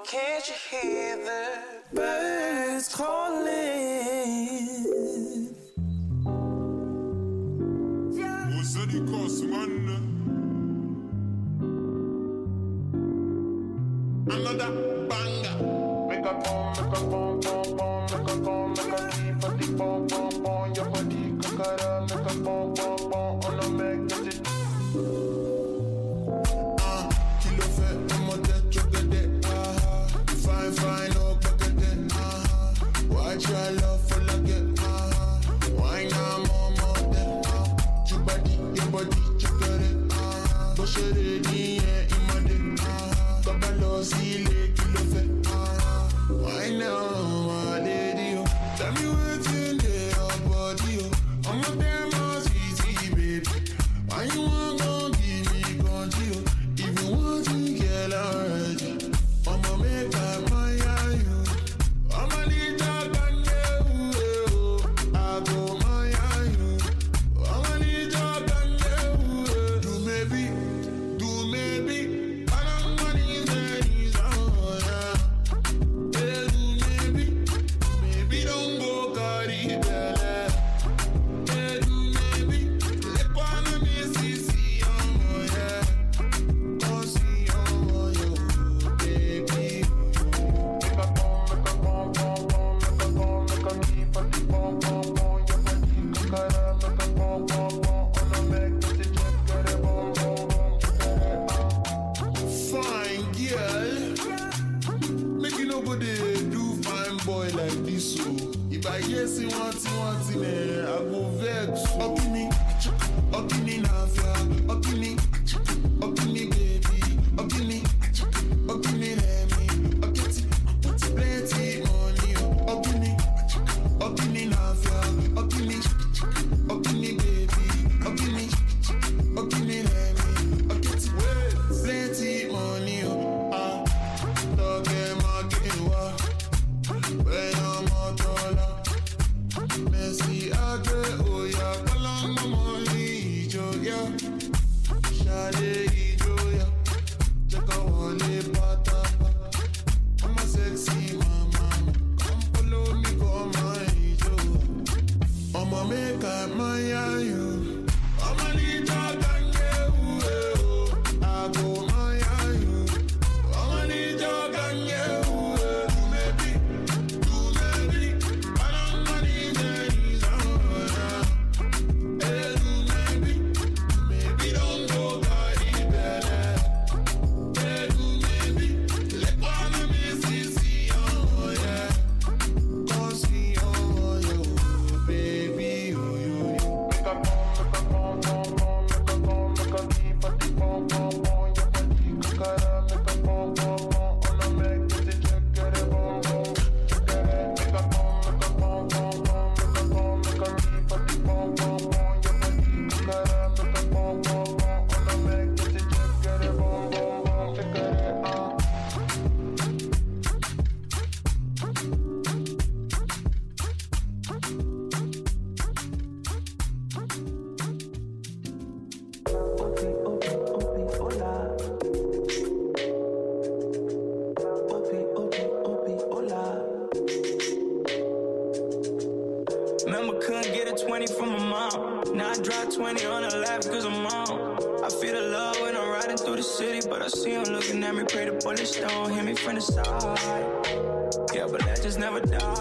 Can't you hear the birds calling? Yeah. that? You hold me down.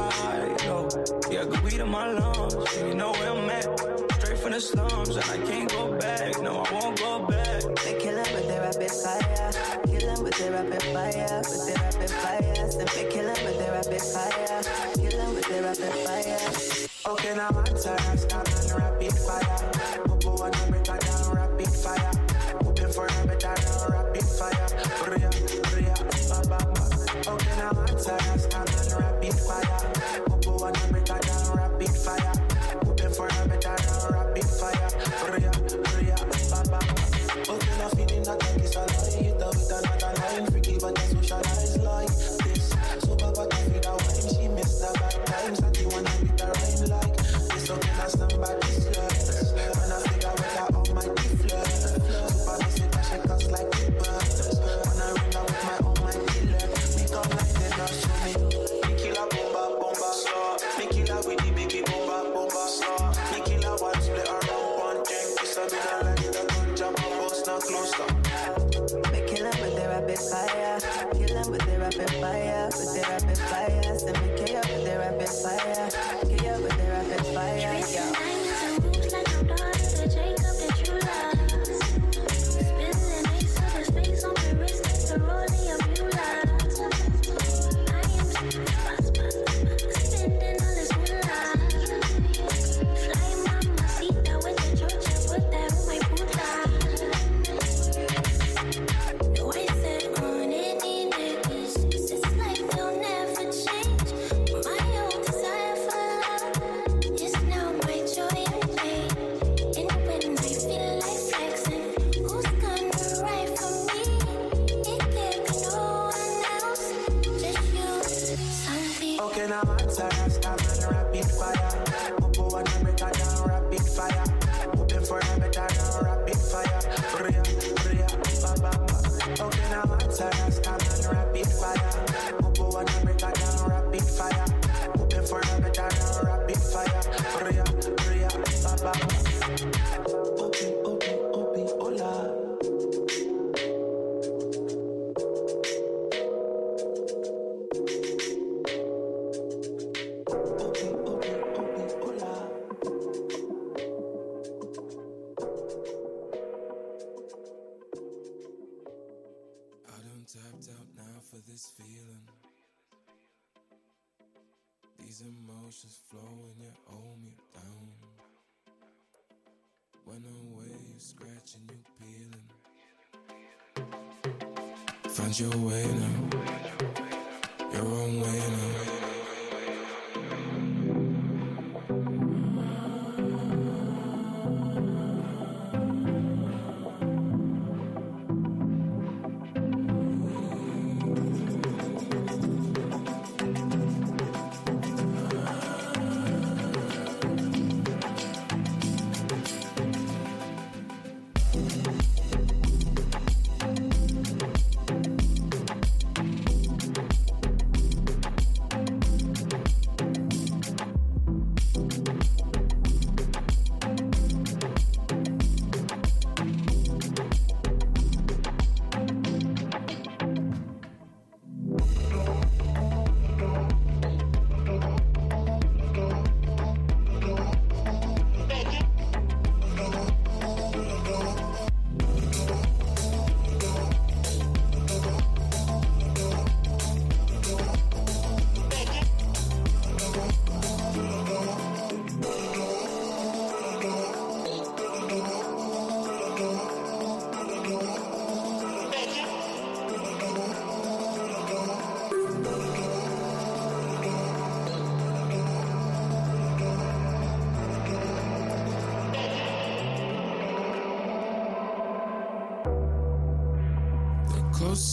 your way.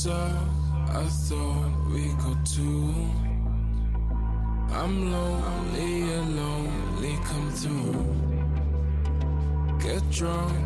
I thought we could two. I'm lonely and lonely, come through. Get drunk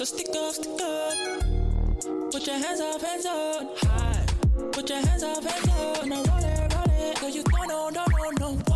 So stick up, stick up. Put your hands up, hands up. High. Put your hands up, hands up. Now roll it, roll it. Cause you don't know, don't know, no.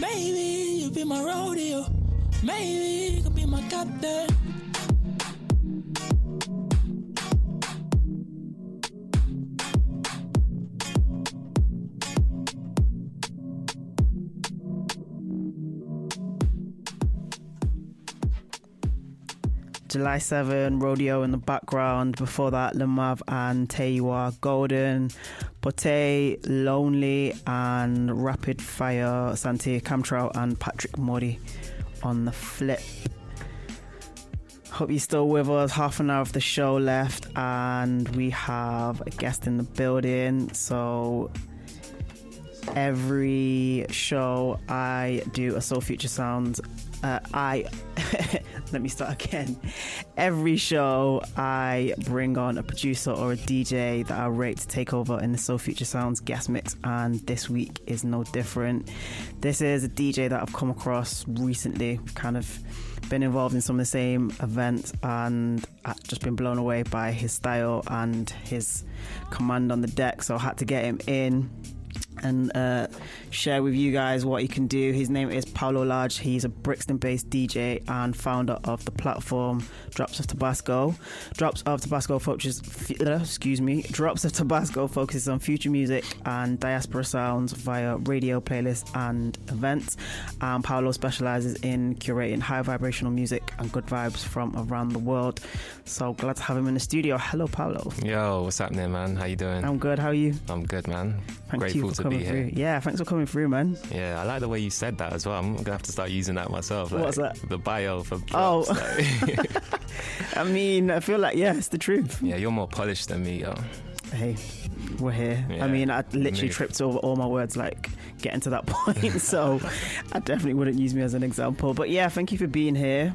Maybe you be my rodeo. Maybe you can be my captain. July 7, Rodeo in the background. Before that, Lamav and Teiwa, Golden, Pote, Lonely, and Rapid Fire, Santi Camtrow, and Patrick Mori on the flip. Hope you're still with us. Half an hour of the show left, and we have a guest in the building. So every show I do a Soul Future Sounds. Uh, I <laughs> let me start again. Every show I bring on a producer or a DJ that I rate to take over in the Soul Future Sounds guest mix, and this week is no different. This is a DJ that I've come across recently, kind of been involved in some of the same events, and I've just been blown away by his style and his command on the deck. So I had to get him in and uh, share with you guys what he can do. His name is Paulo Large. He's a Brixton based DJ and founder of the platform Drops of Tabasco. Drops of Tabasco focuses, <laughs> excuse me, Drops of Tabasco focuses on future music and diaspora sounds via radio playlists and events. And Paulo specializes in curating high vibrational music and good vibes from around the world. So glad to have him in the studio. Hello, Paulo. Yo, what's happening, man? How you doing? I'm good. How are you? I'm good, man. Thank Grateful you for to coming be here. through. Yeah, thanks for coming through, man. Yeah, I like the way you said that as well. I'm gonna have to start using that myself. Like, What's that? The bio for Oh. drops. like- <laughs> I mean, I feel like yeah, it's the truth. yeah, you're more polished than me, yo. Hey, we're here. Yeah, I mean, I literally move. tripped over all my words, like getting to that <laughs> point. so <laughs> I definitely wouldn't use me as an example. But yeah, thank you for being here.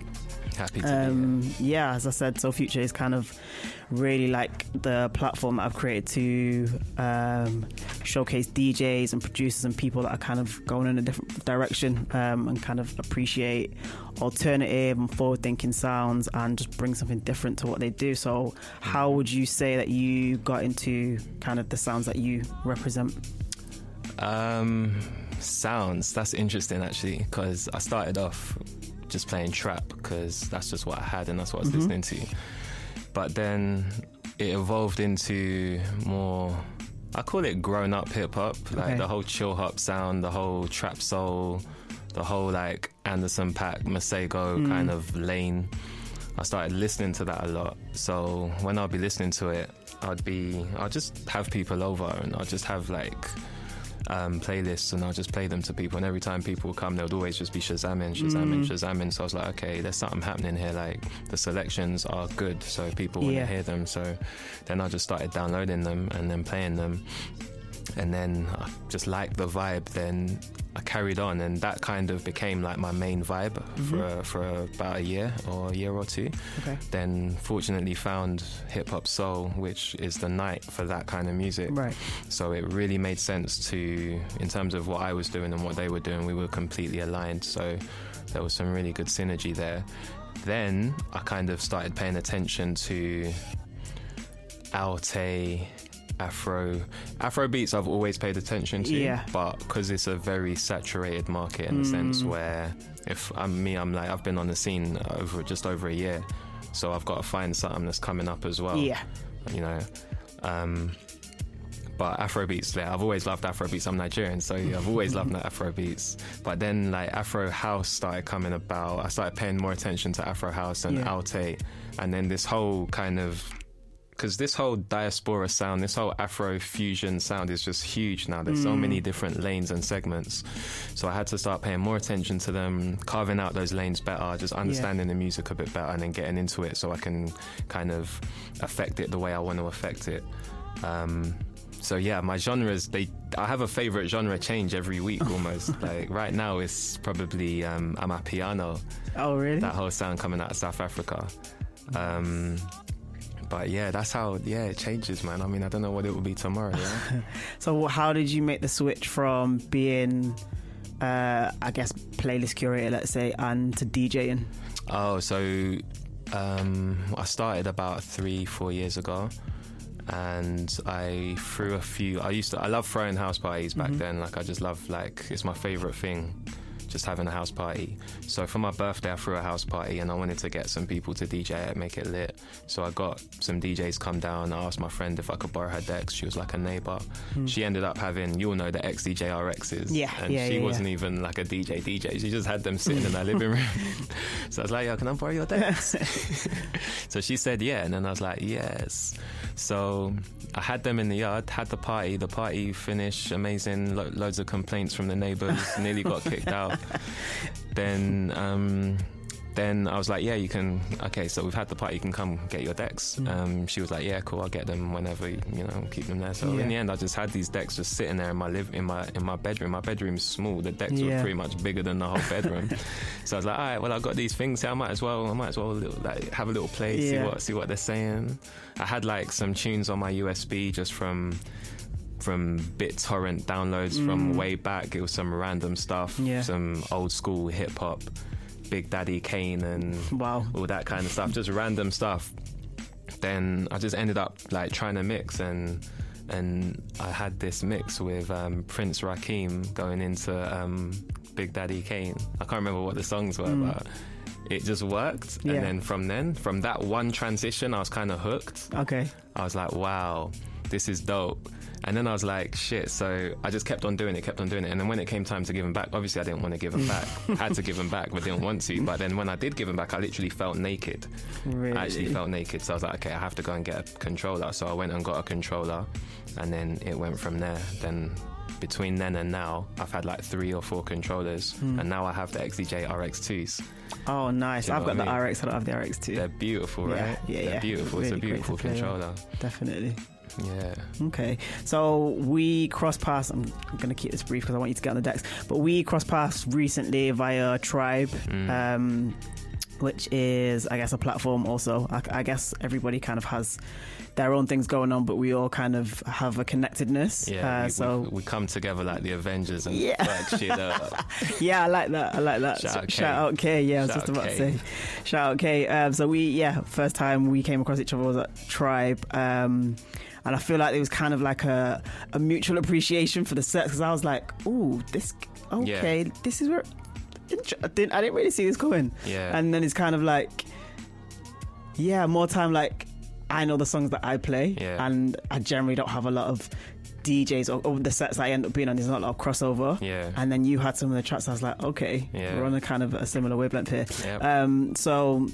Happy to be Um, yeah, as I said, So Future is kind of really like the platform that I've created to um, showcase DJs and producers and people that are kind of going in a different direction um, and kind of appreciate alternative and forward thinking sounds and just bring something different to what they do. So, how would you say that you got into kind of the sounds that you represent? Um, sounds. That's interesting actually, because I started off just playing trap because that's just what I had and that's what I was Mhm. listening to. But then it evolved into more. I call it grown up hip hop, like Okay. the whole chill hop sound, the whole trap soul, the whole like Anderson .Paak, Masego Mm. kind of lane. I started listening to that a lot. So when I'd be listening to it, I'd be, I'd just have people over and I'd just have like um, playlists and I'll just play them to people. And every time people would come, they would always just be Shazamming, Shazamming, Mm. Shazamming. So I was like, okay, there's something happening here. Like the selections are good, so people want to Yeah. hear them. So then I just started downloading them and then playing them. And then I just liked the vibe. Then I carried on, and that kind of became like my main vibe for Mhm. for about a year or a year or two. Okay. Then fortunately found hip hop soul, which is the night for that kind of music. Right. So it really made sense to, in terms of what I was doing and what they were doing, we were completely aligned. So there was some really good synergy there. Then I kind of started paying attention to Alte, Afro, Afro beats. I've always paid attention to, Yeah. but because it's a very saturated market in the sense Mm. where if I'm me, I'm like I've been on the scene over just over a year, so I've got to find something that's coming up as well. Yeah. you know. Um, but Afrobeats, like, I've always loved Afrobeats. I'm Nigerian, so yeah, I've always loved <laughs> Afrobeats. But then, like Afro House started coming about. I started paying more attention to Afro House and Yeah. Alte, and then this whole kind of because this whole diaspora sound, this whole Afro fusion sound is just huge now. There's so Mm. many different lanes and segments. So I had to start paying more attention to them, carving out those lanes better, just understanding the music a bit better, and then getting into it so I can kind of affect it the way I want to affect it. Um, so yeah, my genres they I have a favorite genre change every week <laughs> almost. like right now it's probably um Amapiano. Oh, really? That whole sound coming out of South Africa. Um but yeah, that's how yeah it changes, man. I mean, I don't know what it will be tomorrow. Yeah? <laughs> So, how did you make the switch from being, uh, I guess, playlist curator, let's say, and to DJing? Oh, so um, I started about three, four years ago, and I threw a few. I used to. I love throwing house parties back Mhm. then. Like I just love like it's my favorite thing. Just having a house party. So for my birthday, I threw a house party, and I wanted to get some people to DJ it, make it lit. So I got some DJs come down. I asked my friend if I could borrow her decks. She was like a neighbor. Hmm. She ended up having, you'll know, the XDJRXs. Yeah, and yeah, she yeah, wasn't yeah. even like a DJ DJ. She just had them sitting in her <laughs> living room. so I was like, "Yo, can I borrow your decks?" <laughs> <laughs> so she said, "Yeah," and then I was like, "Yes." So I had them in the yard, had the party. The party finished amazing. Lo- loads of complaints from the neighbours. nearly got kicked out. Then. Um, then I was like, yeah, you can. Okay, so we've had the party. You can come get your decks. Mm. Um, she was like, yeah, cool. I'll get them whenever you know, keep them there. So Yeah. in the end, I just had these decks just sitting there in my live in my in my bedroom. My bedroom's small. The decks were pretty much bigger than the whole bedroom. <laughs> so I was like, all right, well, I've got these things here. I might as well. I might as well like have a little play, see what see what they're saying. I had like some tunes on my USB just from from BitTorrent downloads from Mm. way back. It was some random stuff, Yeah. some old school hip hop, Big Daddy Kane, and wow, all that kind of stuff, just random stuff. Then I just ended up like trying to mix and. And I had this mix with um, Prince Rakim going into um, Big Daddy Kane. I can't remember what the songs were, Mm. but it just worked. Yeah. And then from then, from that one transition, I was kind of hooked. Okay. I was like, wow, this is dope. And then I was like, shit. So I just kept on doing it, kept on doing it. And then when it came time to give him back, obviously I didn't want to give him back. <laughs> Had to give him back, but didn't want to. But then when I did give him back, I literally felt naked. Really? I actually felt naked. So I was like, okay, I have to go and get a controller. So I went and got a controller. And then it went from there. Then between then and now, I've had like three or four controllers. Hmm. And now I have the XDJ RX2s. Oh, nice. You know I've got the I mean? RX. I don't have the RX too. They're beautiful, Yeah, right? yeah, They're yeah. beautiful. it's a Really beautiful controller. Definitely. Yeah. Okay, so we cross paths. I'm going to keep this brief because I want you to get on the decks. But we cross paths recently via Tribe, Mm. um, which is, I guess, a platform. Also, I, I guess everybody kind of has their own things going on, but we all kind of have a connectedness. Yeah, Uh, we, so we, we come together like the Avengers and Yeah. shit up. <laughs> yeah, I like that. I like that. Shout out K. Shout out K. Yeah, I was Shout just out about K. to say. Shout out K. Um, so we, yeah, first time we came across each other was at Tribe. Um, and I feel like it was kind of like a, a mutual appreciation for the sets because I was like, ooh, this, okay, this is where. I didn't, I didn't really see this coming. Yeah. And then it's kind of like, yeah, more time like I know the songs that I play, Yeah. and I generally don't have a lot of DJs or, or the sets that I end up being on. There's not a lot of crossover. Yeah. And then you had some of the tracks. I was like, okay, Yeah. we're on a kind of a similar wavelength here. Yep. Um, so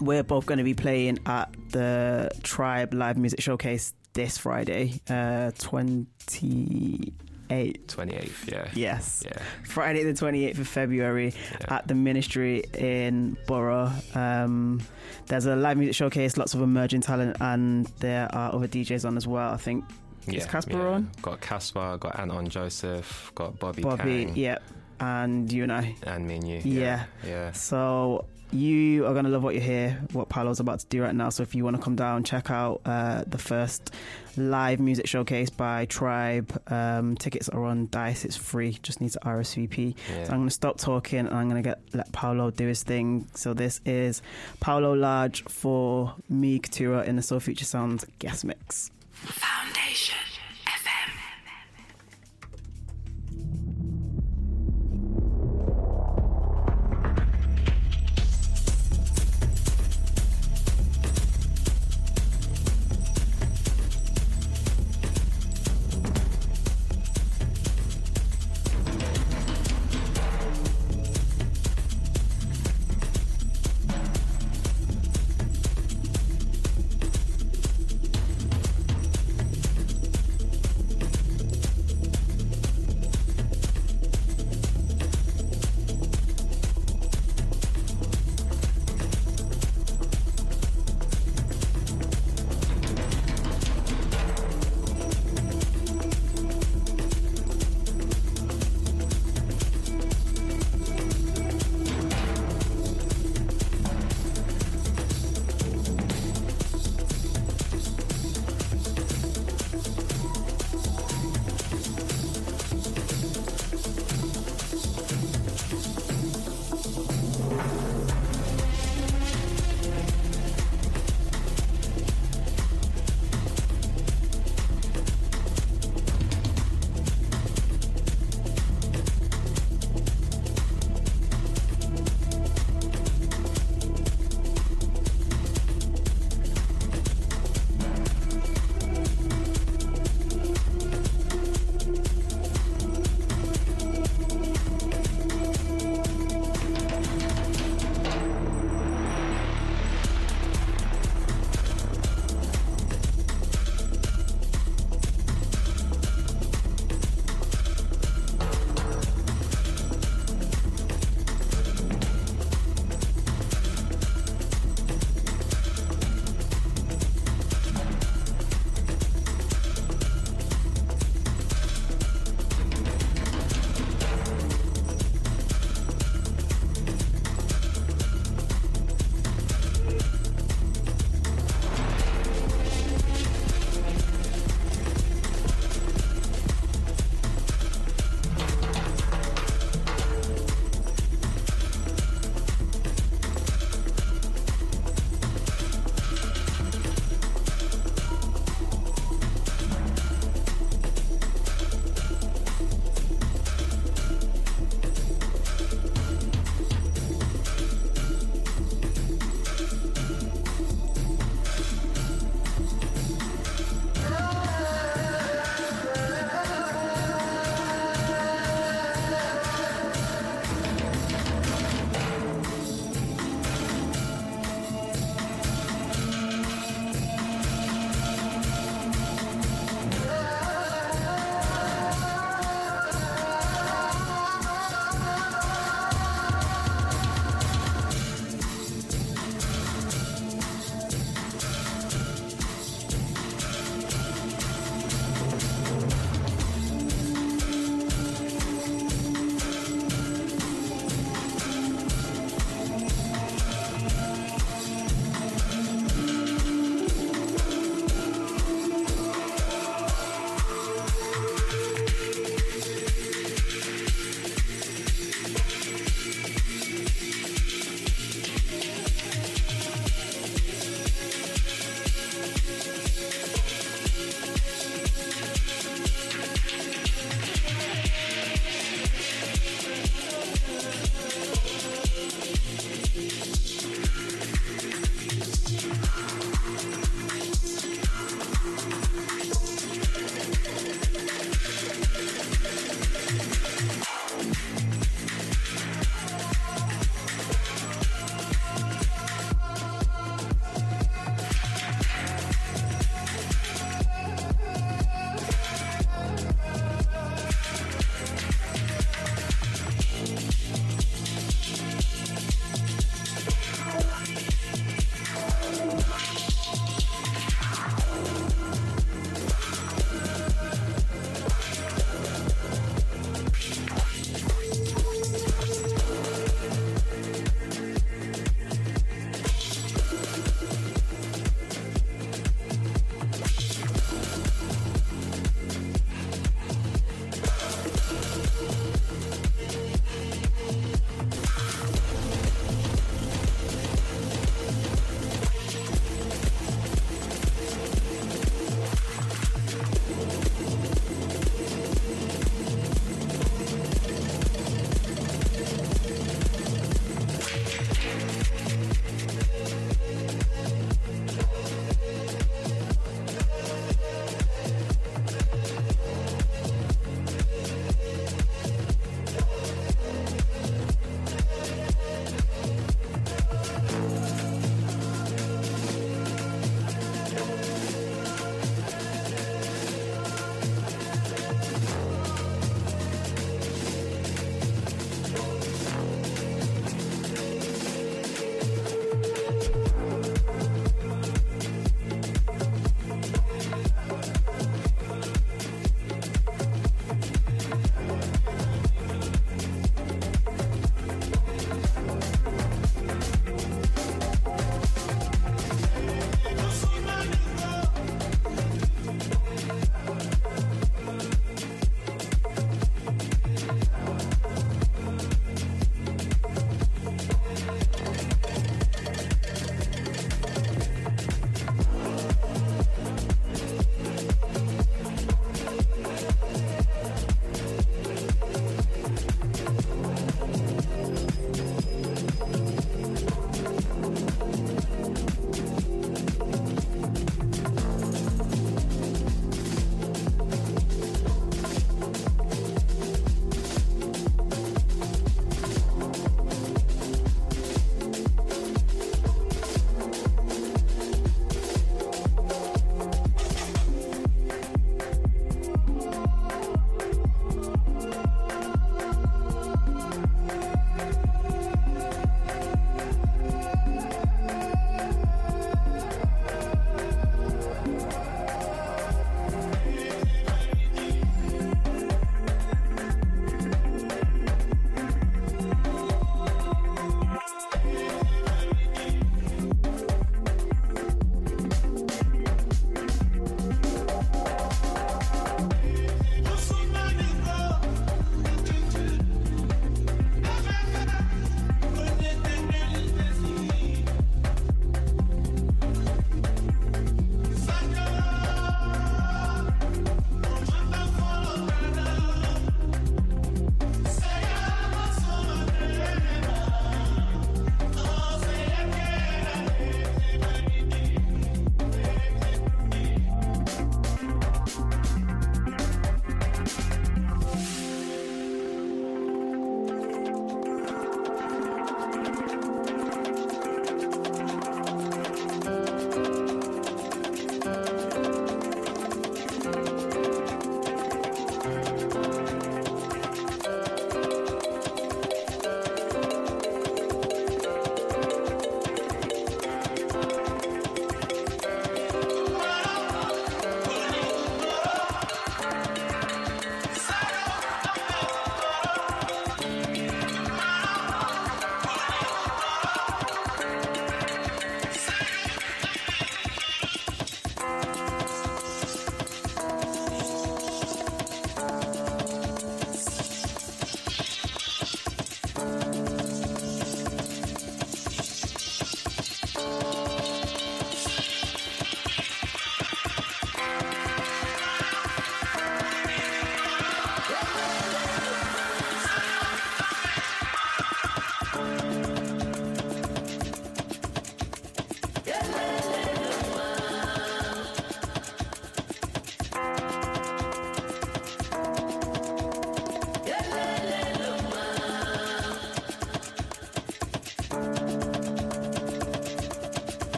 we're both going to be playing at the Tribe Live Music Showcase this Friday, uh, twenty eight. 28th, yeah. Yes. Yeah. Friday the 28th of February at the Ministry in Borough. Um, there's a live music showcase, lots of emerging talent, and there are other DJs on as well. I think is Casper yeah. on? Got Casper, got Anton Joseph, got Bobby Bobby, Kang, yeah, and you and I. and me and you. Yeah. Yeah. So you are going to love what you hear, what Paulo's about to do right now. So if you want to come down, check out uh, the first live music showcase by Tribe. Um, tickets are on Dice. It's free. Just needs to RSVP. Yeah. So I'm going to stop talking and I'm going to get let Paulo do his thing. So this is Paulo Large for me, Katura, in the Soul Future Sounds guest mix. Foundation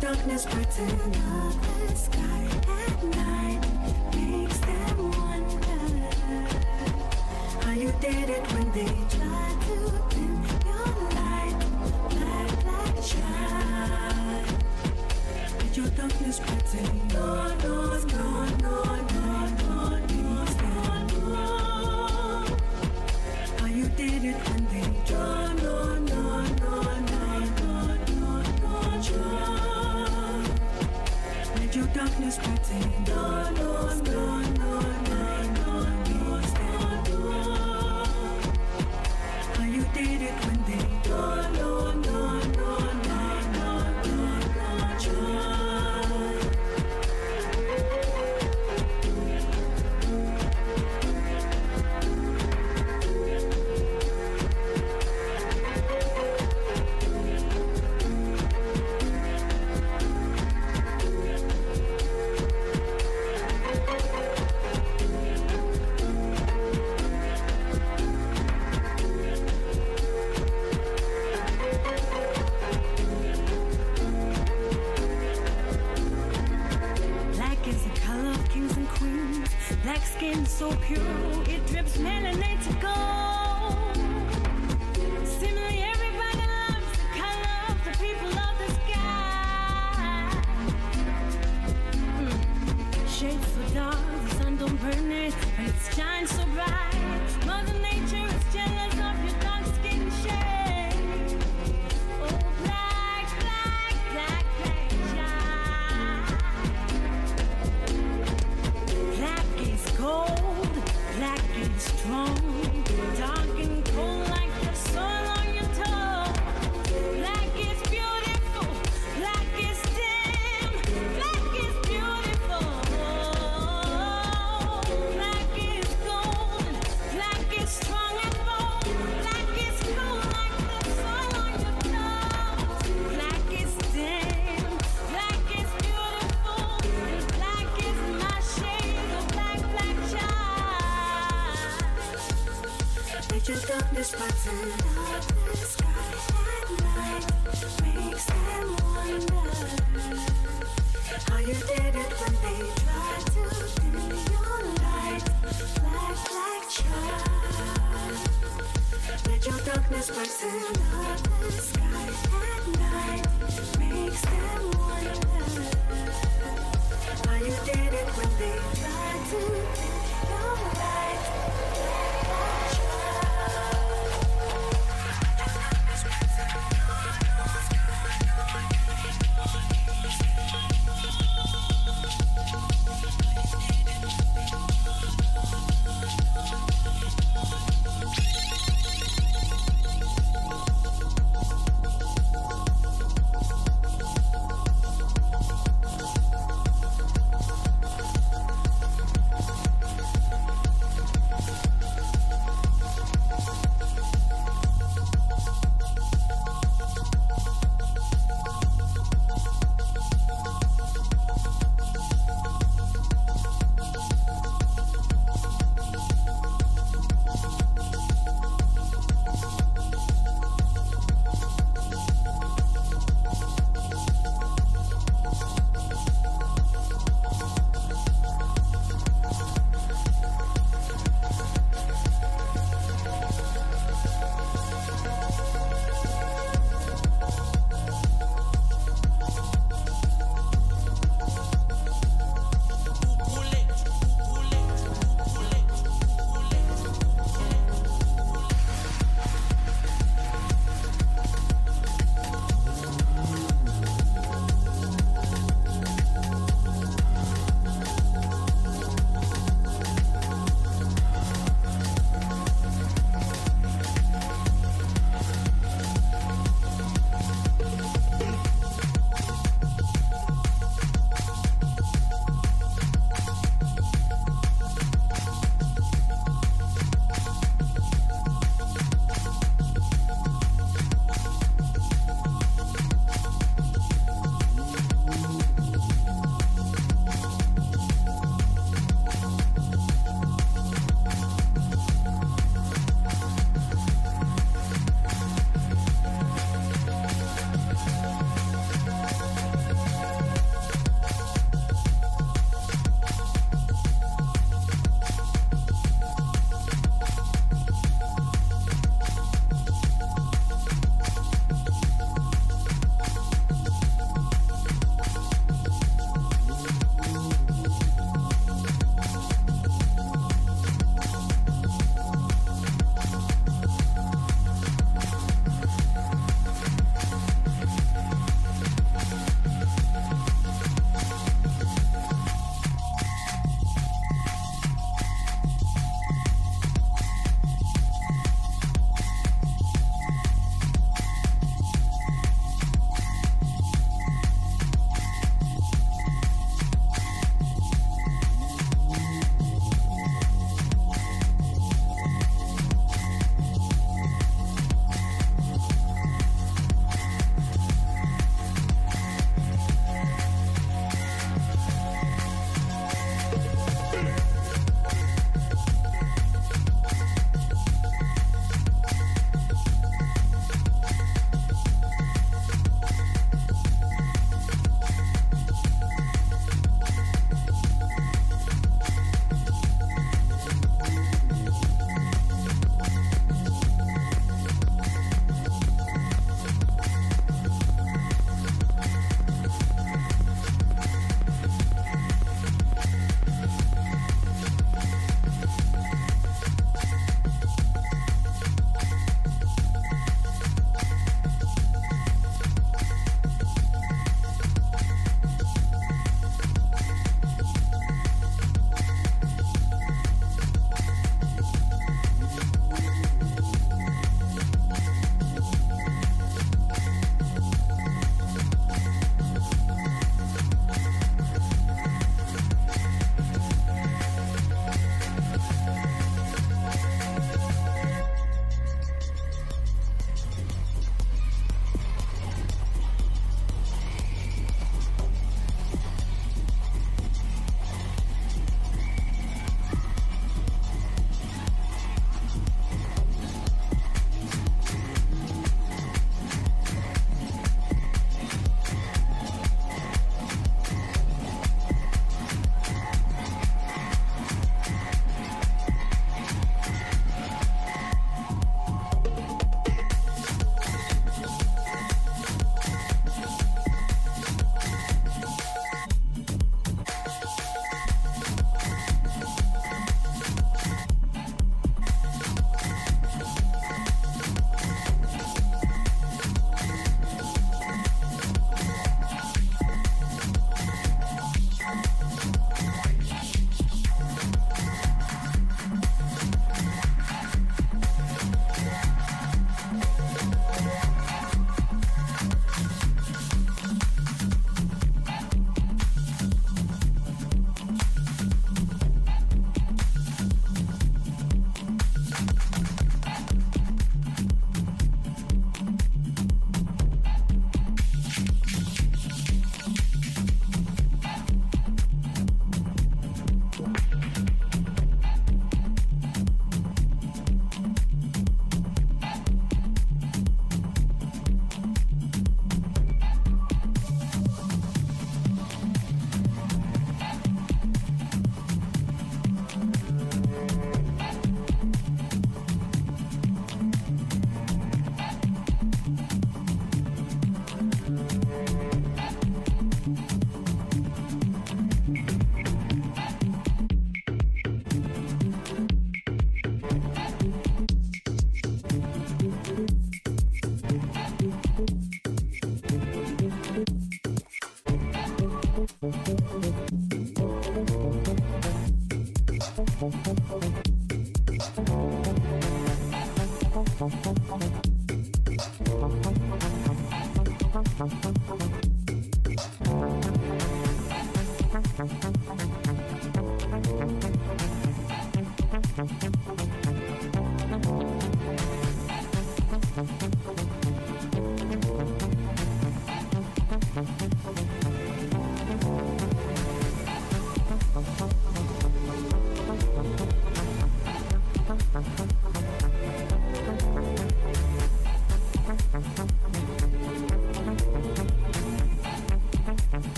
darkness pretend of the sky at night makes them wonder how you did it when they tried to dim your light like that child. Did your darkness pretend? No, no, no, no, no, no, no, no. How you did it when darkness crept. No, no, no.